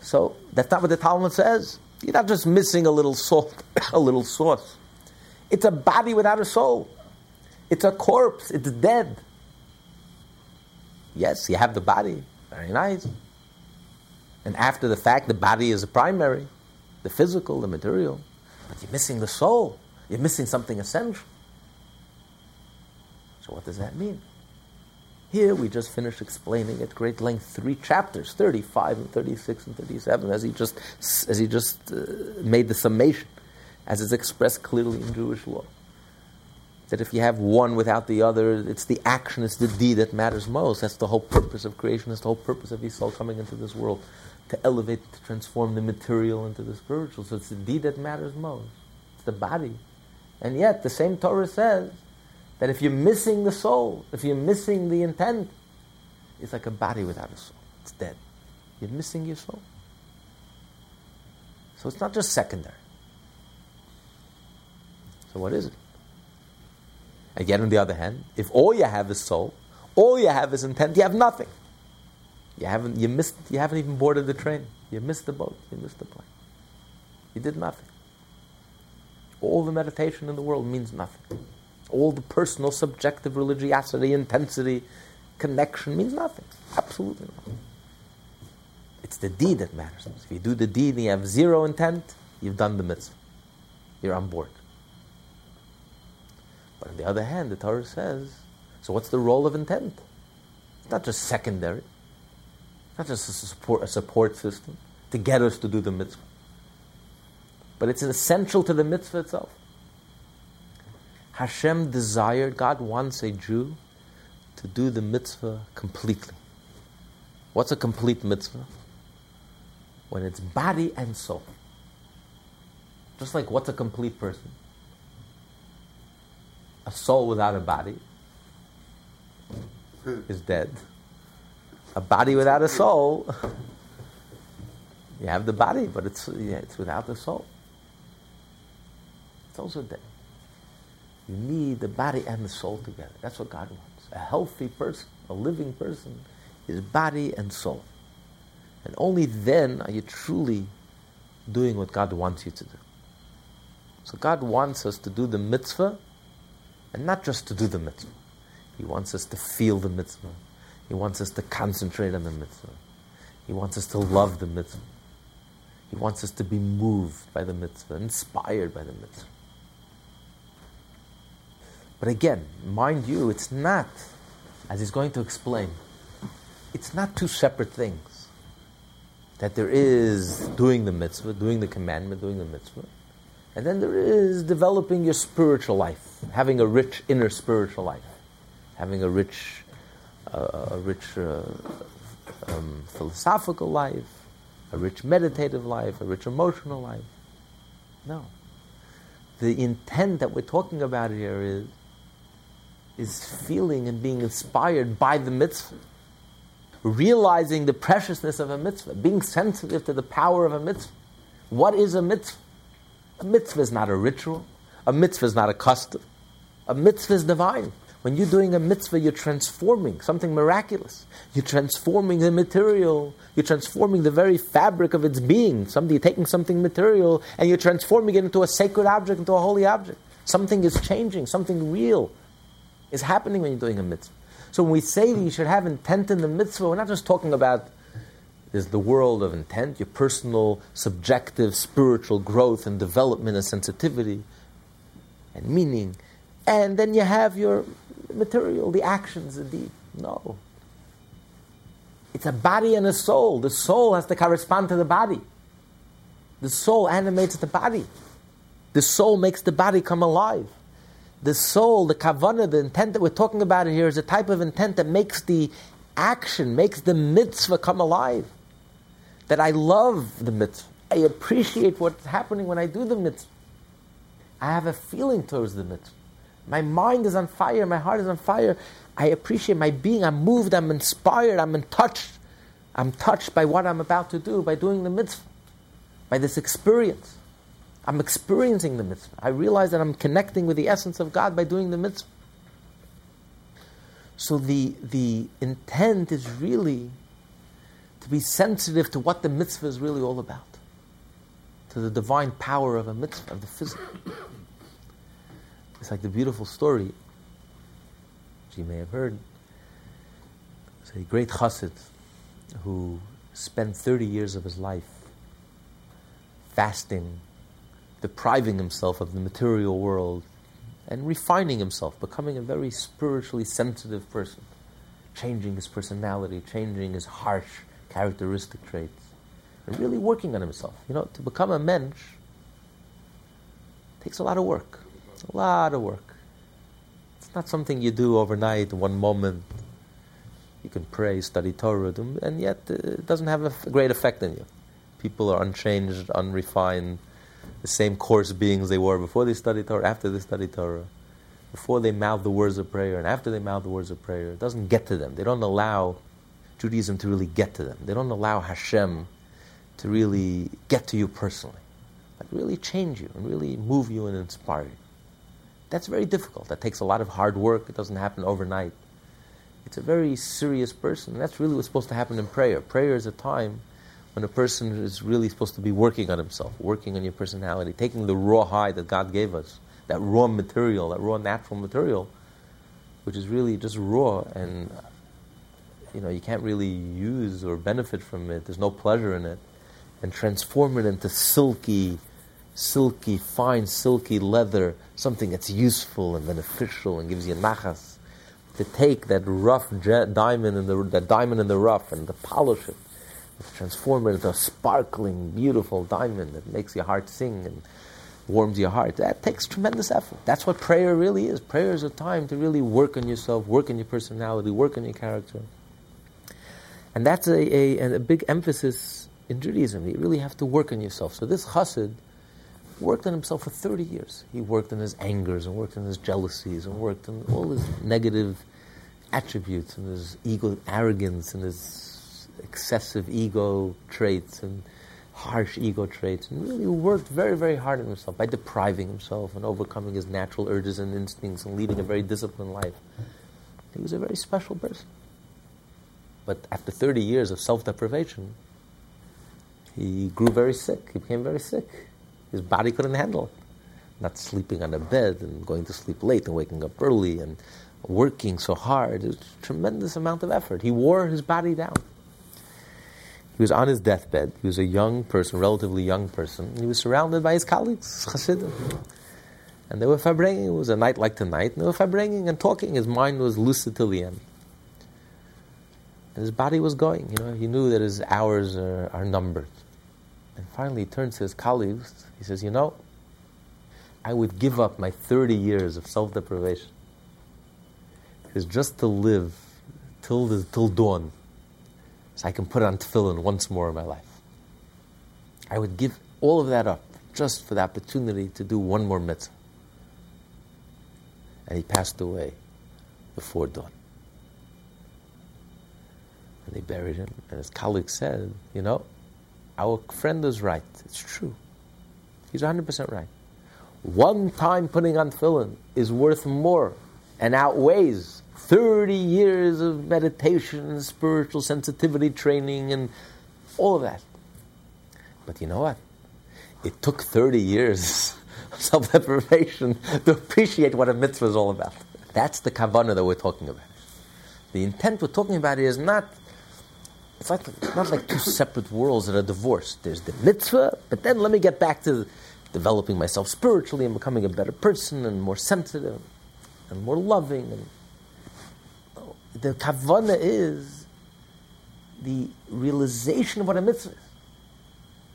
So that's not what the Talmud says. You're not just missing a little salt, a little sauce. It's a body without a soul. It's a corpse. It's dead. Yes, you have the body. Very nice. And after the fact, the body is the primary, the physical, the material. But you're missing the soul. You're missing something essential. So, what does that mean? Here we just finished explaining at great length three chapters, 35 and 36 and 37, as he just, as he just uh, made the summation, as is expressed clearly in Jewish law. That if you have one without the other, it's the action, it's the deed that matters most. That's the whole purpose of creation, that's the whole purpose of Yisrael coming into this world to elevate, to transform the material into the spiritual. So it's the deed that matters most. It's the body. And yet, the same Torah says that if you're missing the soul, if you're missing the intent, it's like a body without a soul. It's dead. You're missing your soul. So it's not just secondary. So what is it? Again, on the other hand, if all you have is soul, all you have is intent, you have nothing. You haven't, you missed, you haven't even boarded the train. You missed the boat. You missed the plane. You did nothing. All the meditation in the world means nothing. All the personal, subjective religiosity, intensity, connection means nothing. Absolutely nothing. It's the deed that matters. If you do the deed and you have zero intent, you've done the mitzvah. You're on board. But on the other hand, the Torah says, so what's the role of intent? It's not just secondary, not just a support, a support system to get us to do the mitzvah, but it's essential to the mitzvah itself. Hashem desired, God wants a Jew to do the mitzvah completely. What's a complete mitzvah? When it's body and soul. Just like what's a complete person? A soul without a body is dead. A body without a soul, you have the body, but it's, yeah, it's without the soul. It's also dead. You need the body and the soul together. That's what God wants. A healthy person, a living person, is body and soul. And only then are you truly doing what God wants you to do. So God wants us to do the mitzvah, and not just to do the mitzvah. He wants us to feel the mitzvah. He wants us to concentrate on the mitzvah. He wants us to love the mitzvah. He wants us to be moved by the mitzvah, inspired by the mitzvah. But again, mind you, it's not, as he's going to explain, it's not two separate things. That there is doing the mitzvah, doing the commandment, doing the mitzvah, and then there is developing your spiritual life, having a rich inner spiritual life, having a rich, a rich uh, um, philosophical life, a rich meditative life, a rich emotional life. No. The intent that we're talking about here is is feeling and being inspired by the mitzvah, realizing the preciousness of a mitzvah, being sensitive to the power of a mitzvah. What is a mitzvah? A mitzvah is not a ritual, a mitzvah is not a custom, a mitzvah is divine. When you're doing a mitzvah, you're transforming something miraculous. You're transforming the material. You're transforming the very fabric of its being. Somebody taking something material and you're transforming it into a sacred object, into a holy object. Something is changing, something real is happening when you're doing a mitzvah. So when we say that you should have intent in the mitzvah, we're not just talking about there's the world of intent, your personal, subjective, spiritual growth and development and sensitivity and meaning. And then you have your material, the actions, the deed. No. It's a body and a soul. The soul has to correspond to the body. The soul animates the body. The soul makes the body come alive the soul, the kavana, the intent that we're talking about here is a type of intent that makes the action, makes the mitzvah come alive. That I love the mitzvah. I appreciate what's happening when I do the mitzvah. I have a feeling towards the mitzvah. My mind is on fire, my heart is on fire. I appreciate my being. I'm moved, I'm inspired, I'm in touch. I'm touched by what I'm about to do, by doing the mitzvah, by this experience. I'm experiencing the mitzvah. I realize that I'm connecting with the essence of God by doing the mitzvah. So the, the intent is really to be sensitive to what the mitzvah is really all about, to the divine power of a mitzvah, of the physical. It's like the beautiful story, which you may have heard. It's a great chassid who spent 30 years of his life fasting depriving himself of the material world and refining himself, becoming a very spiritually sensitive person, changing his personality, changing his harsh characteristic traits, and really working on himself. You know, to become a mensch takes a lot of work, a lot of work. It's not something you do overnight, one moment. You can pray, study Torah, and yet uh, it doesn't have a great effect on you. People are unchanged, unrefined, the same coarse beings they were before they studied Torah, after they studied Torah, before they mouth the words of prayer, and after they mouth the words of prayer. It doesn't get to them. They don't allow Judaism to really get to them. They don't allow Hashem to really get to you personally, like really change you and really move you and inspire you. That's very difficult. That takes a lot of hard work. It doesn't happen overnight. It's a very serious person. That's really what's supposed to happen in prayer. Prayer is a time when a person is really supposed to be working on himself, working on your personality, taking the raw hide that God gave us, that raw material, that raw natural material, which is really just raw and you know you can't really use or benefit from it. There's no pleasure in it, and transform it into silky, silky, fine, silky leather, something that's useful and beneficial and gives you nachas to take that rough diamond in the that diamond in the rough and to polish it, to transform it into a sparkling, beautiful diamond that makes your heart sing and warms your heart. That takes tremendous effort. That's what prayer really is. Prayer is a time to really work on yourself, work on your personality, work on your character. And that's a, a, a big emphasis in Judaism. You really have to work on yourself. So this chassid worked on himself for 30 years. He worked on his angers and worked on his jealousies and worked on all his negative attributes and his ego arrogance and his excessive ego traits and harsh ego traits and really worked very, very hard on himself by depriving himself and overcoming his natural urges and instincts and leading a very disciplined life. He was a very special person. But after 30 years of self deprivation, he grew very sick. He became very sick. His body couldn't handle it. Not sleeping on a bed and going to sleep late and waking up early and working so hard. It was a tremendous amount of effort. He wore his body down. He was on his deathbed. He was a young person, relatively young person. He was surrounded by his colleagues, Hasidim. And they were farbrengen. It was a night like tonight. And they were farbrengen and talking. His mind was lucid till the end. And his body was going. You know, he knew that his hours are, are numbered. And finally, he turns to his colleagues. He says, You know, I would give up my 30 years of self deprivation. Because just to live till, the, till dawn, so I can put on tefillin once more in my life. I would give all of that up just for the opportunity to do one more mitzvah. And he passed away before dawn. And they buried him. And his colleague said, You know, our friend is right. It's true. He's 100% right. One time putting on tefillin is worth more and outweighs 30 years of meditation spiritual sensitivity training and all of that. But you know what? It took 30 years of self deprivation to appreciate what a mitzvah is all about. That's the kavanah that we're talking about. The intent we're talking about is not it's like not like two separate worlds that are divorced. There's the mitzvah, but then let me get back to developing myself spiritually and becoming a better person and more sensitive and more loving. And the kavana is the realization of what a mitzvah is.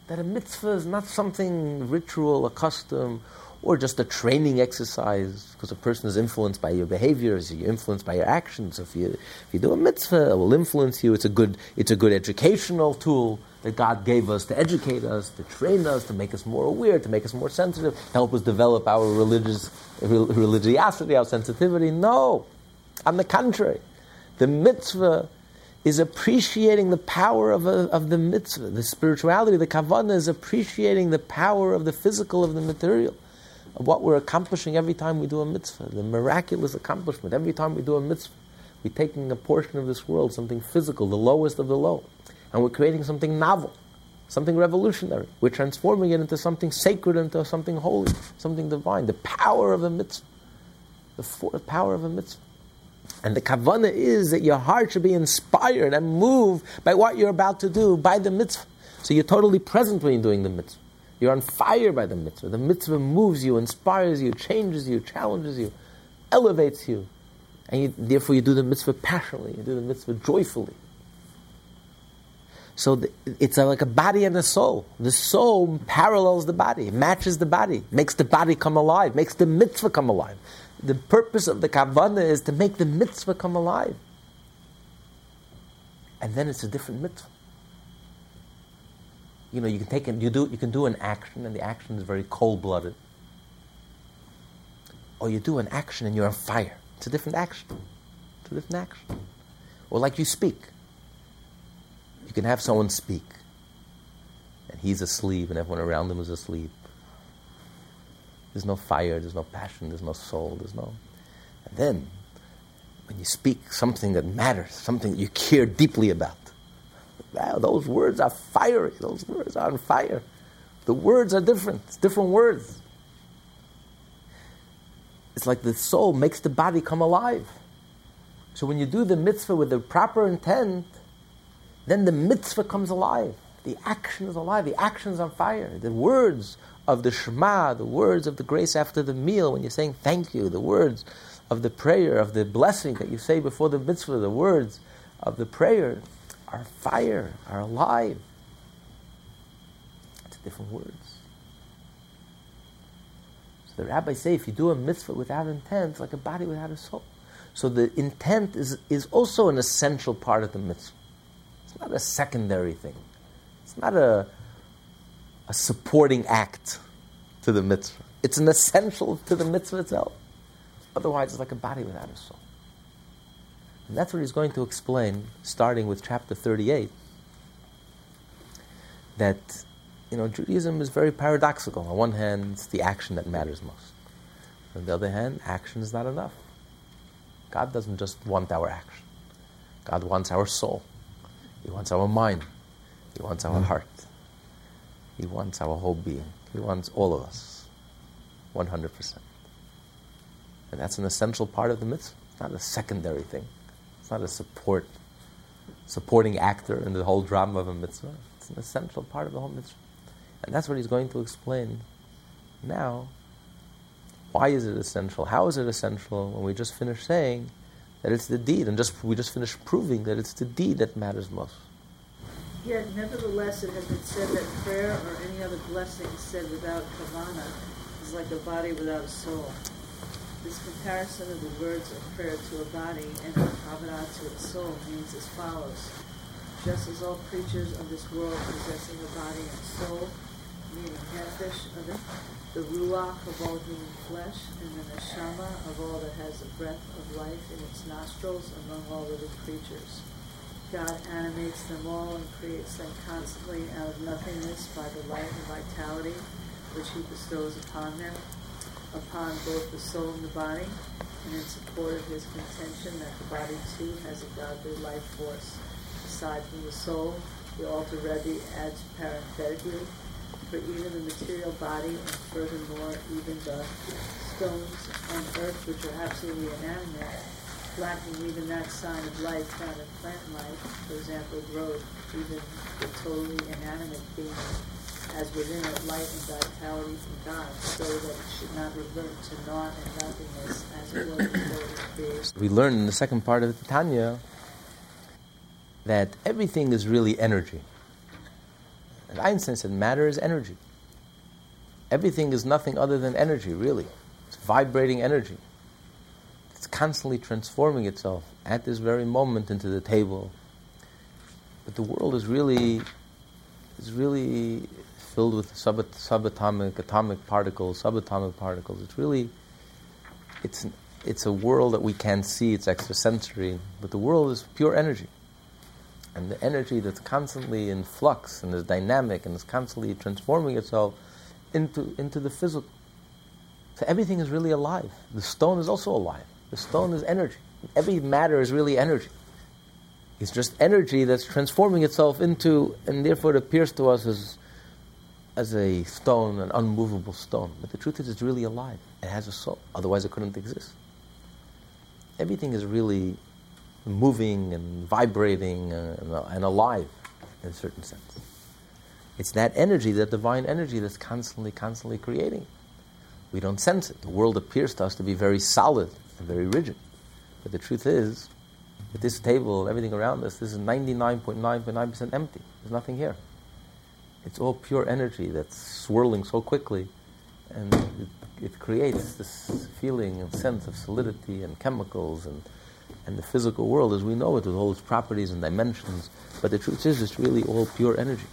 That a mitzvah is not something ritual, a custom, or just a training exercise because a person is influenced by your behaviors, you're influenced by your actions. If you if you do a mitzvah, it will influence you. It's a good it's a good educational tool that God gave us to educate us, to train us, to make us more aware, to make us more sensitive, help us develop our religious religiosity, our sensitivity. No, on the contrary, the mitzvah is appreciating the power of, a, of the mitzvah. The spirituality, the kavanah, is appreciating the power of the physical, of the material of what we're accomplishing every time we do a mitzvah, the miraculous accomplishment. Every time we do a mitzvah, we're taking a portion of this world, something physical, the lowest of the low, and we're creating something novel, something revolutionary. We're transforming it into something sacred, into something holy, something divine. The power of a mitzvah, the fourth power of a mitzvah. And the kavana is that your heart should be inspired and moved by what you're about to do, by the mitzvah. So you're totally present when you're doing the mitzvah. You're on fire by the mitzvah. The mitzvah moves you, inspires you, changes you, challenges you, elevates you. And you, therefore, you do the mitzvah passionately, you do the mitzvah joyfully. So the, it's like a body and a soul. The soul parallels the body, matches the body, makes the body come alive, makes the mitzvah come alive. The purpose of the kavanah is to make the mitzvah come alive. and then it's a different mitzvah. You know, you can take it, you do, you can do an action, and the action is very cold-blooded. Or you do an action and you're on fire. It's a different action. It's a different action. Or like you speak. You can have someone speak, and he's asleep, and everyone around him is asleep. There's no fire, there's no passion, there's no soul, there's no. And then, when you speak something that matters, something that you care deeply about, wow, those words are fiery, those words are on fire. The words are different, it's different words. It's like the soul makes the body come alive. So when you do the mitzvah with the proper intent, then the mitzvah comes alive. The action is alive. The action is on fire. The words of the Shema, the words of the grace after the meal, when you're saying thank you, the words of the prayer, of the blessing that you say before the mitzvah, the words of the prayer are fire, are alive. It's different words. So the rabbis say if you do a mitzvah without intent, it's like a body without a soul. So the intent is, is also an essential part of the mitzvah. It's not a secondary thing. It's not a, a supporting act to the mitzvah. It's an essential to the mitzvah itself. Otherwise, it's like a body without a soul. And that's what he's going to explain, starting with chapter 38, that you know, Judaism is very paradoxical. On one hand, it's the action that matters most. On the other hand, action is not enough. God doesn't just want our action. God wants our soul. He wants our mind. He wants our mm-hmm. heart. He wants our whole being. He wants all of us. 100%. And that's an essential part of the mitzvah. It's not a secondary thing. It's not a support, supporting actor in the whole drama of a mitzvah. It's an essential part of the whole mitzvah. And that's what he's going to explain now. Why is it essential? How is it essential when we just finished saying that it's the deed and just we just finished proving that it's the deed that matters most? Yet, nevertheless, it has been said that prayer or any other blessing said without kavana is like a body without a soul. This comparison of the words of prayer to a body and of kavana to its soul means as follows. Just as all creatures of this world possessing a body and soul meaning nefesh the ruach of all human flesh, and the neshama of all that has the breath of life in its nostrils among all living creatures. God animates them all and creates them constantly out of nothingness by the light and vitality which he bestows upon them, upon both the soul and the body, and in support of his contention that the body too has a godly life force. Aside from the soul, the Alter Rebbe adds parenthetically for even the material body, and furthermore, even the stones on earth, which are absolutely inanimate, lacking even that sign of life found in plant life, for example, growth, even the totally inanimate being has within it light and vitality from God, so that it should not revert to naught and nothingness as it was before it. We learn in the second part of the Tanya that everything is really energy. And Einstein said matter is energy. Everything is nothing other than energy, really. It's vibrating energy. It's constantly transforming itself at this very moment into the table. But the world is really is really filled with sub- subatomic, atomic particles, subatomic particles. It's really it's it's a world that we can't see. It's extrasensory, but the world is pure energy and the energy that's constantly in flux and is dynamic and is constantly transforming itself into, into the physical. So everything is really alive. The stone is also alive. The stone is energy. Every matter is really energy. It's just energy that's transforming itself into, and therefore it appears to us as, as a stone, an unmovable stone. But the truth is, it's really alive. It has a soul. Otherwise, it couldn't exist. Everything is really moving and vibrating uh, and alive in a certain sense. It's that energy, that divine energy that's constantly, constantly creating. We don't sense it. The world appears to us to be very solid and very rigid. But the truth is, at this table, everything around us, this is 99.9.9% empty. There's nothing here. It's all pure energy that's swirling so quickly, and it, it creates this feeling and sense of solidity and chemicals and and the physical world as we know it with all its properties and dimensions. But the truth is, it's really all pure energy.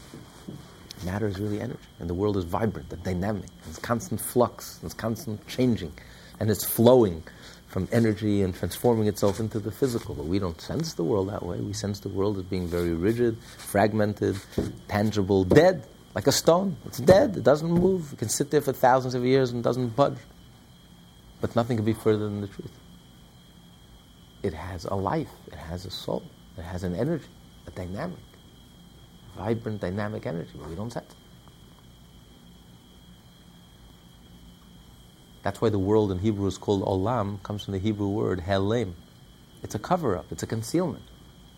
Matter is really energy, and the world is vibrant and dynamic. It's constant flux, it's constant changing, and it's flowing from energy and transforming itself into the physical. But we don't sense the world that way. We sense the world as being very rigid, fragmented, tangible, dead, like a stone. It's dead, it doesn't move. It can sit there for thousands of years and doesn't budge. But nothing could be further than the truth. It has a life, it has a soul, it has an energy, a dynamic, vibrant, dynamic energy, but we don't sense it. That's why the world in Hebrew is called olam, comes from the Hebrew word helem. It's a cover up, it's a concealment.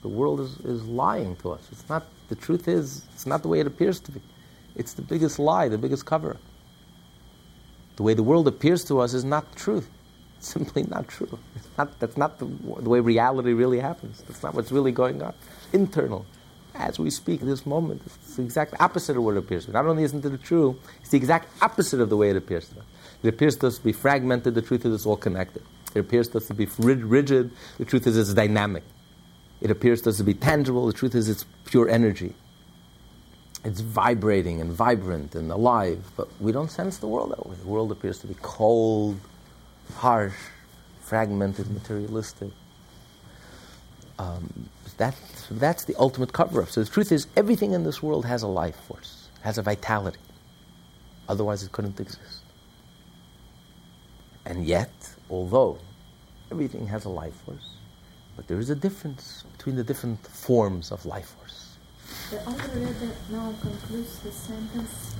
The world is, is lying to us. It's not, the truth is, it's not the way it appears to be. It's the biggest lie, the biggest cover up. The way the world appears to us is not the truth. It's simply not true. It's not, that's not the, the way reality really happens. That's not what's really going on. Internal. As we speak, this moment, it's the exact opposite of what it appears to. Not only isn't it true, it's the exact opposite of the way it appears to us. It appears to us to be fragmented, the truth is it's all connected. It appears to us to be rigid, the truth is it's dynamic. It appears to us to be tangible, the truth is it's pure energy. It's vibrating and vibrant and alive, but we don't sense the world that way. The world appears to be cold, harsh, fragmented, materialistic. Um, that, that's the ultimate cover up. So the truth is, everything in this world has a life force, has a vitality. Otherwise, it couldn't exist. And yet, although everything has a life force, but there is a difference between the different forms of life force. The other now concludes the sentence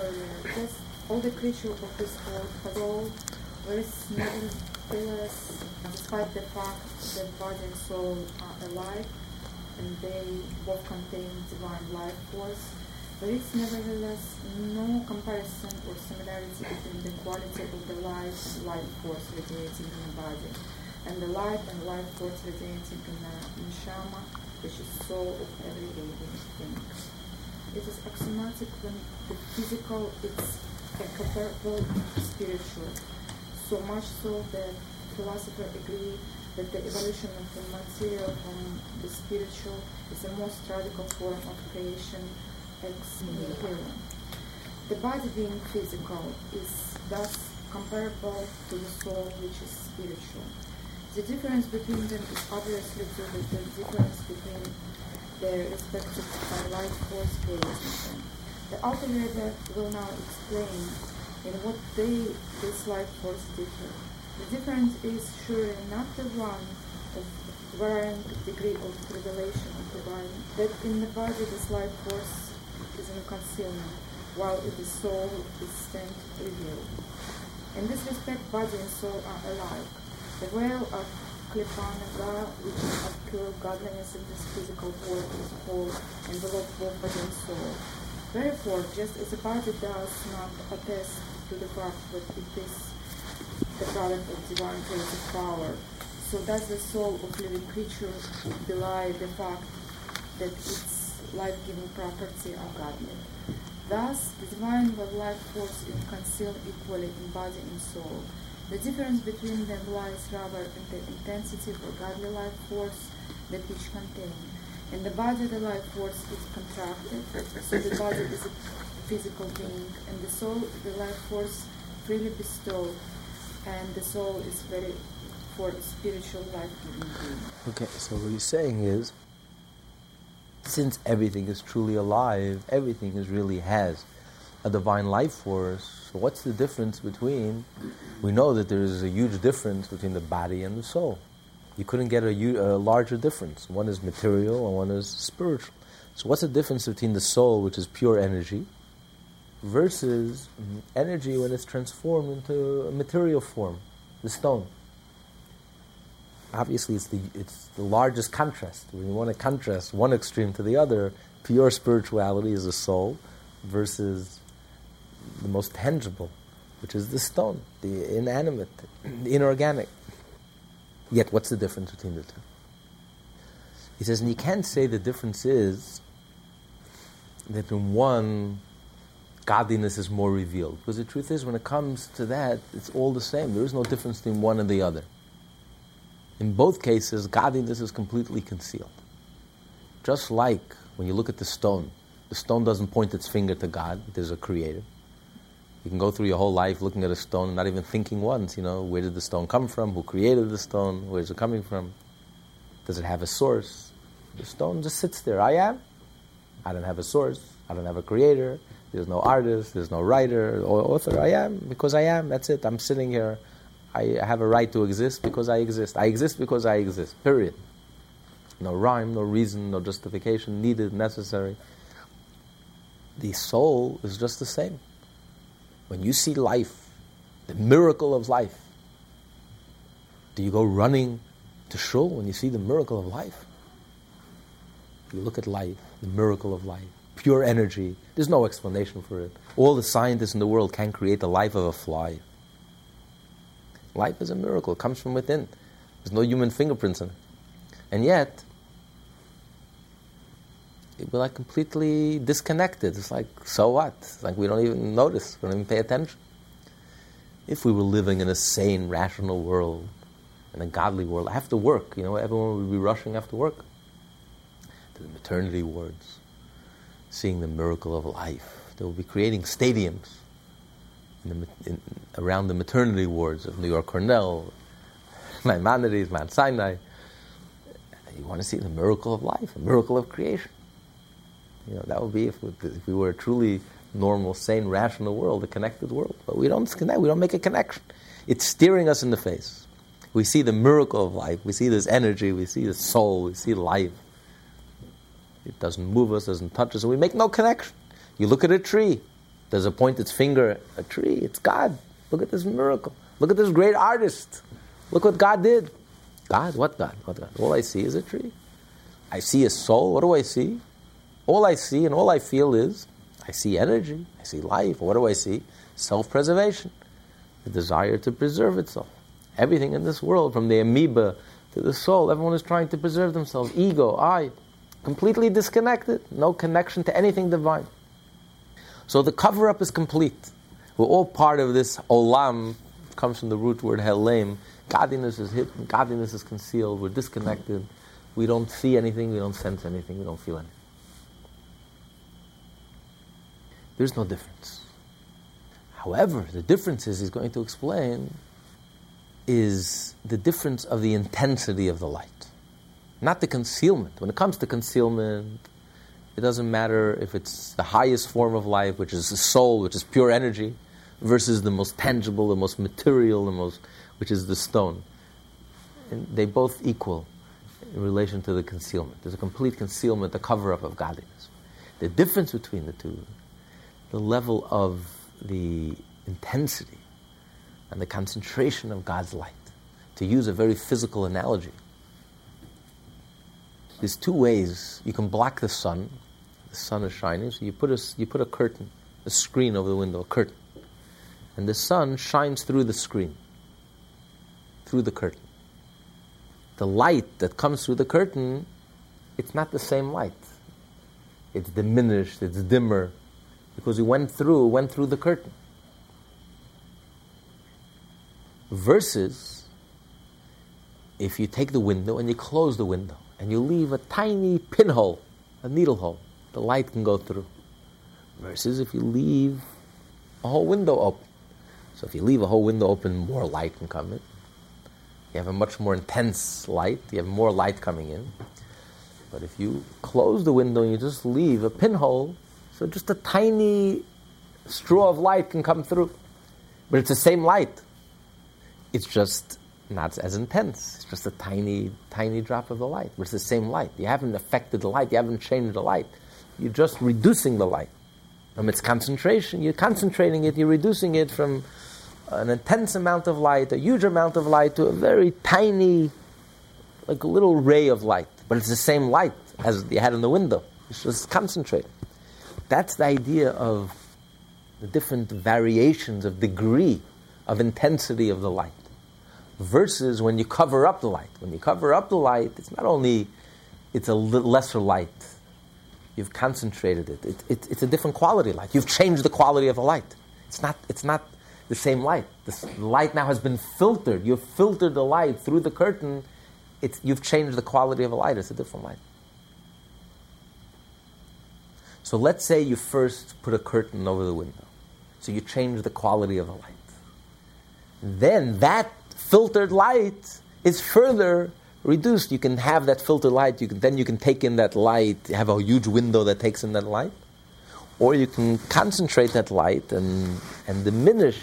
earlier. All the creatures of this world have all very whereas nevertheless, despite the fact that body and soul are alive and they both contain divine life force, there is nevertheless no comparison or similarity between the quality of the life life force radiating in the body and the life and life force radiating in the neshama, which is soul of every living thing. It is axiomatic when the physical is incomparable spiritual, so much so that philosophers agree that the evolution of the material from the spiritual is the most radical form of creation The body being physical is thus comparable to the soul which is spiritual. The difference between them is obviously due to the difference between their respective life force creating The Rebbe will now explain in what they, this life force differ. The difference is surely not the one of varying degree of revelation of the that in the body this life force is in concealment, while the soul is stand revealed. In this respect, body and soul are alike. The veil of Klipat Nogah, which is pure godliness in this physical world, is whole, enveloped both body and soul. Therefore, just as the body does not attest to the fact that it is the product of divine creative power, so does the soul of living creatures belie the fact that its life-giving property of godly. Thus, the divine life force is concealed equally in body and soul. The difference between them lies rather in the intensity of godly life force that each contain. In the body, the life force is contracted, so the body is a physical being, and the soul, the life force freely bestowed, and the soul is very for spiritual life-giving being. Okay, so what he's saying is since everything is truly alive, everything is really has a divine life force. So what's the difference between? We know that there is a huge difference between the body and the soul. You couldn't get a, a larger difference. One is material and one is spiritual. So what's the difference between the soul, which is pure energy, versus energy when it's transformed into a material form, the stone? Obviously it's the, it's the largest contrast. When you want to contrast one extreme to the other, pure spirituality is the soul versus the most tangible, which is the stone, the inanimate, the inorganic. Yet, what's the difference between the two? He says, and you can't say the difference is that in one, godliness is more revealed. Because the truth is, when it comes to that, it's all the same. There is no difference between one and the other. In both cases, godliness is completely concealed. Just like when you look at the stone, the stone doesn't point its finger to God, there's a creator. You can go through your whole life looking at a stone and not even thinking once, you know, where did the stone come from? Who created the stone? Where is it coming from? Does it have a source? The stone just sits there. I am. I don't have a source. I don't have a creator. There's no artist. There's no writer or author. I am because I am. That's it. I'm sitting here. I have a right to exist because I exist. I exist because I exist. Period. No rhyme, no reason, no justification needed, necessary. The soul is just the same. When you see life, the miracle of life, do you go running to shul when you see the miracle of life? You look at life, the miracle of life, pure energy. There's no explanation for it. All the scientists in the world can create the life of a fly. Life is a miracle, it comes from within. There's no human fingerprints in it. And yet, we're like completely disconnected. It's like, so what? It's like we don't even notice, we don't even pay attention. If we were living in a sane, rational world, in a godly world, I have to work, you know, everyone would be rushing after work. To the maternity wards, seeing the miracle of life. They will be creating stadiums in the, in, around the maternity wards of New York Cornell, Maimonides, Mount Sinai. You want to see the miracle of life, a miracle of creation. You know, that would be if, if we were a truly normal, sane, rational world, a connected world. But we don't connect, we don't make a connection. It's staring us in the face. We see the miracle of life, we see this energy, we see the soul, we see life. It doesn't move us, it doesn't touch us, and we make no connection. You look at a tree, does it point its finger a tree? It's God. Look at this miracle. Look at this great artist. Look what God did. God? What God? What God? All I see is a tree. I see a soul. What do I see? All I see and all I feel is I see energy, I see life. What do I see? Self preservation, the desire to preserve itself. Everything in this world, from the amoeba to the soul, everyone is trying to preserve themselves. Ego, I, completely disconnected, no connection to anything divine. So the cover up is complete. We're all part of this olam, comes from the root word helam. Godliness is hidden, godliness is concealed, we're disconnected. We don't see anything, we don't sense anything, we don't feel anything. There's no difference. However, the differences he's going to explain is the difference of the intensity of the light, not the concealment. When it comes to concealment, it doesn't matter if it's the highest form of life, which is the soul, which is pure energy, versus the most tangible, the most material, the most, which is the stone. And they both equal in relation to the concealment. There's a complete concealment, the cover up of godliness. The difference between the two the level of the intensity and the concentration of God's light. To use a very physical analogy, there's two ways you can block the sun. The sun is shining, so you put a, you put a curtain, a screen over the window, a curtain. And the sun shines through the screen, through the curtain. The light that comes through the curtain, it's not the same light. It's diminished, it's dimmer, because it went through, went through the curtain. Versus if you take the window and you close the window and you leave a tiny pinhole, a needle hole, the light can go through. Versus if you leave a whole window open. So if you leave a whole window open, more light can come in. You have a much more intense light, you have more light coming in. But if you close the window and you just leave a pinhole, so just a tiny straw of light can come through. But it's the same light. It's just not as intense. It's just a tiny, tiny drop of the light. But it's the same light. You haven't affected the light. You haven't changed the light. You're just reducing the light. From its concentration, you're concentrating it, you're reducing it from an intense amount of light, a huge amount of light, to a very tiny, like a little ray of light. But it's the same light as you had in the window. It's just concentrated. That's the idea of the different variations of degree of intensity of the light. Versus when you cover up the light. When you cover up the light, it's not only it's a lesser light. You've concentrated it. It, it. It's a different quality light. You've changed the quality of the light. It's not, it's not the same light. The light now has been filtered. You've filtered the light through the curtain it's, you've changed the quality of the light. It's a different light. So let's say you first put a curtain over the window. So you change the quality of the light. Then that filtered light is further reduced. You can have that filtered light. You can, then you can take in that light, have a huge window that takes in that light. Or you can concentrate that light and, and diminish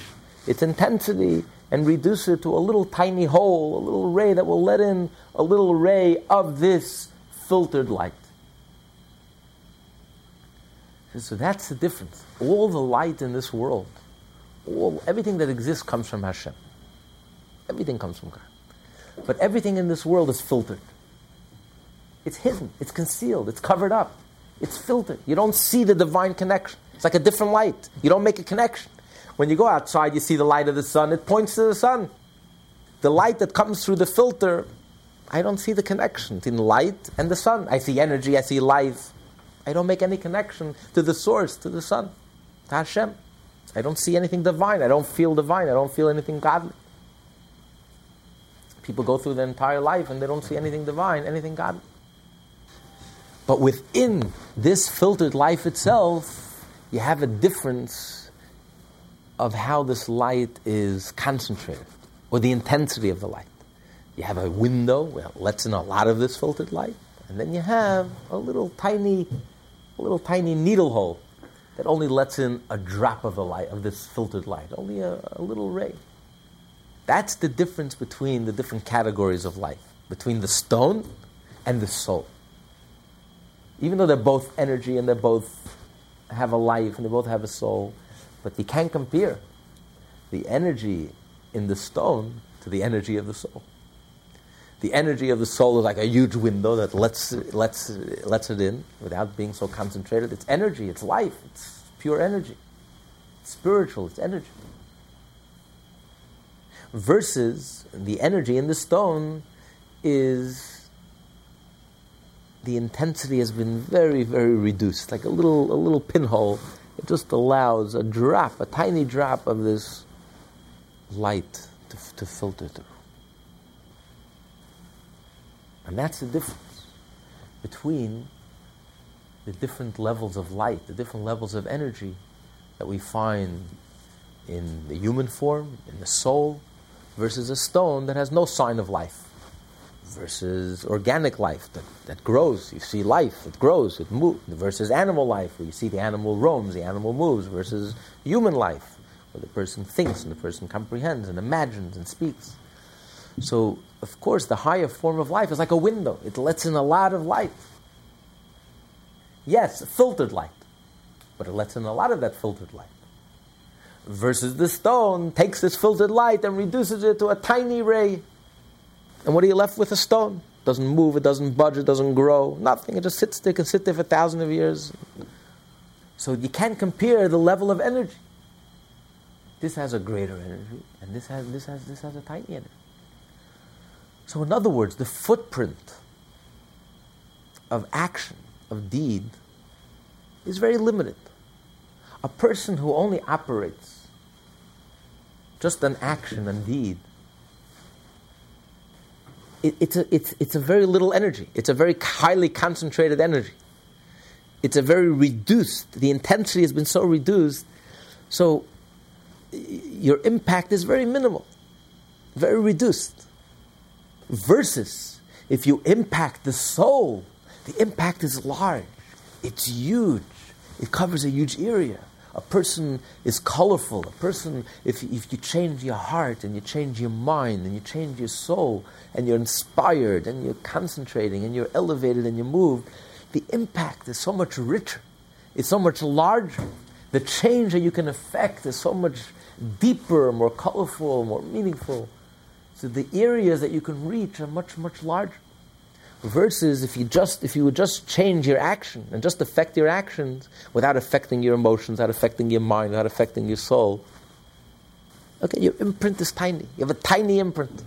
its intensity and reduce it to a little tiny hole, a little ray that will let in a little ray of this filtered light. So that's the difference. All the light in this world, all, everything that exists comes from Hashem. Everything comes from God. But everything in this world is filtered. It's hidden, it's concealed, it's covered up, it's filtered. You don't see the divine connection. It's like a different light. You don't make a connection. When you go outside, you see the light of the sun, it points to the sun. The light that comes through the filter, I don't see the connection between light and the sun. I see energy, I see life. I don't make any connection to the source, to the sun, to Hashem. I don't see anything divine. I don't feel divine. I don't feel anything godly. People go through their entire life and they don't see anything divine, anything godly. But within this filtered life itself, you have a difference of how this light is concentrated, or the intensity of the light. You have a window that lets in a lot of this filtered light, and then you have a little tiny, a little tiny needle hole that only lets in a drop of the light of this filtered light, only a, a little ray. That's the difference between the different categories of life, between the stone and the soul. Even though they're both energy and they both have a life and they both have a soul, but you can't compare the energy in the stone to the energy of the soul. The energy of the soul is like a huge window that lets, lets, lets it in without being so concentrated. It's energy, it's life, it's pure energy. It's spiritual, it's energy versus the energy in the stone is the intensity has been very, very reduced, like a little, a little pinhole. It just allows a drop, a tiny drop of this light to, to filter through. And that's the difference between the different levels of light, the different levels of energy that we find in the human form, in the soul, versus a stone that has no sign of life, versus organic life that, that grows. You see life, it grows, it moves, versus animal life, where you see the animal roams, the animal moves, versus human life, where the person thinks and the person comprehends and imagines and speaks. So, of course, the higher form of life is like a window, it lets in a lot of light. Yes, filtered light, but it lets in a lot of that filtered light versus the stone takes this filtered light and reduces it to a tiny ray. And what are you left with? A stone. It Doesn't move, it doesn't budge, it doesn't grow, nothing. It just sits there, can sit there for thousands of years. So you can't compare the level of energy. This has a greater energy, and this has, this has, this has a tiny energy. So, in other words, the footprint of action, of deed, is very limited. A person who only operates just an action and deed. It, it's, a, it's, it's a very little energy. It's a very highly concentrated energy. It's a very reduced, the intensity has been so reduced, so your impact is very minimal, very reduced. Versus if you impact the soul, the impact is large, it's huge, it covers a huge area. A person is colorful. A person, if, if you change your heart and you change your mind and you change your soul and you're inspired and you're concentrating and you're elevated and you move, the impact is so much richer. It's so much larger. The change that you can affect is so much deeper, more colorful, more meaningful. So the areas that you can reach are much, much larger. Versus if you just if you would just change your action and just affect your actions without affecting your emotions, without affecting your mind, without affecting your soul. Okay, your imprint is tiny. You have a tiny imprint.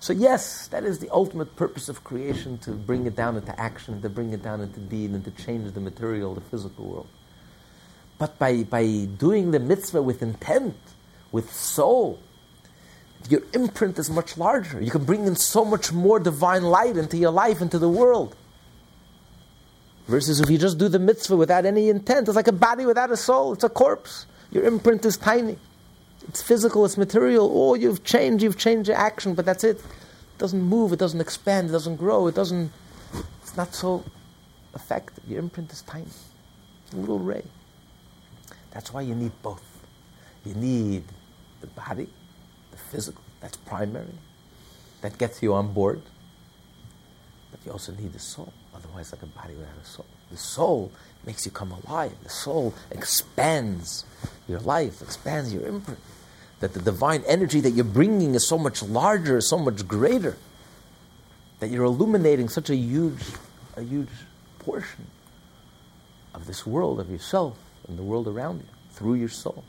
So yes, that is the ultimate purpose of creation to bring it down into action, to bring it down into deed, and to change the material, the physical world. But by, by doing the mitzvah with intent, with soul, your imprint is much larger. You can bring in so much more divine light into your life, into the world. Versus if you just do the mitzvah without any intent, it's like a body without a soul, it's a corpse. Your imprint is tiny. It's physical, it's material. Oh, you've changed, you've changed your action, but that's it. It doesn't move, it doesn't expand, it doesn't grow, it doesn't, it's not so effective. Your imprint is tiny, a little ray. That's why you need both. You need the body, physical, that's primary. That gets you on board. But you also need the soul. Otherwise, like a body without a soul. The soul makes you come alive. The soul expands your life, expands your imprint. That the divine energy that you're bringing is so much larger, so much greater. That you're illuminating such a huge, a huge portion of this world, of yourself, and the world around you, through your soul.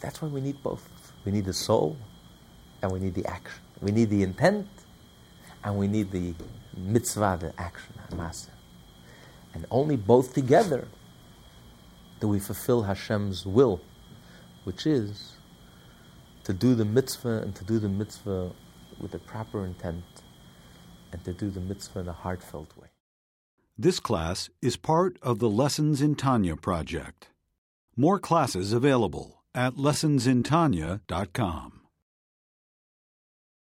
That's why we need both. We need the soul and we need the action. We need the intent and we need the mitzvah, the action, maaseh. And only both together do we fulfill Hashem's will, which is to do the mitzvah and to do the mitzvah with the proper intent and to do the mitzvah in a heartfelt way. This class is part of the Lessons in Tanya project. More classes available at lessonsintanya.com.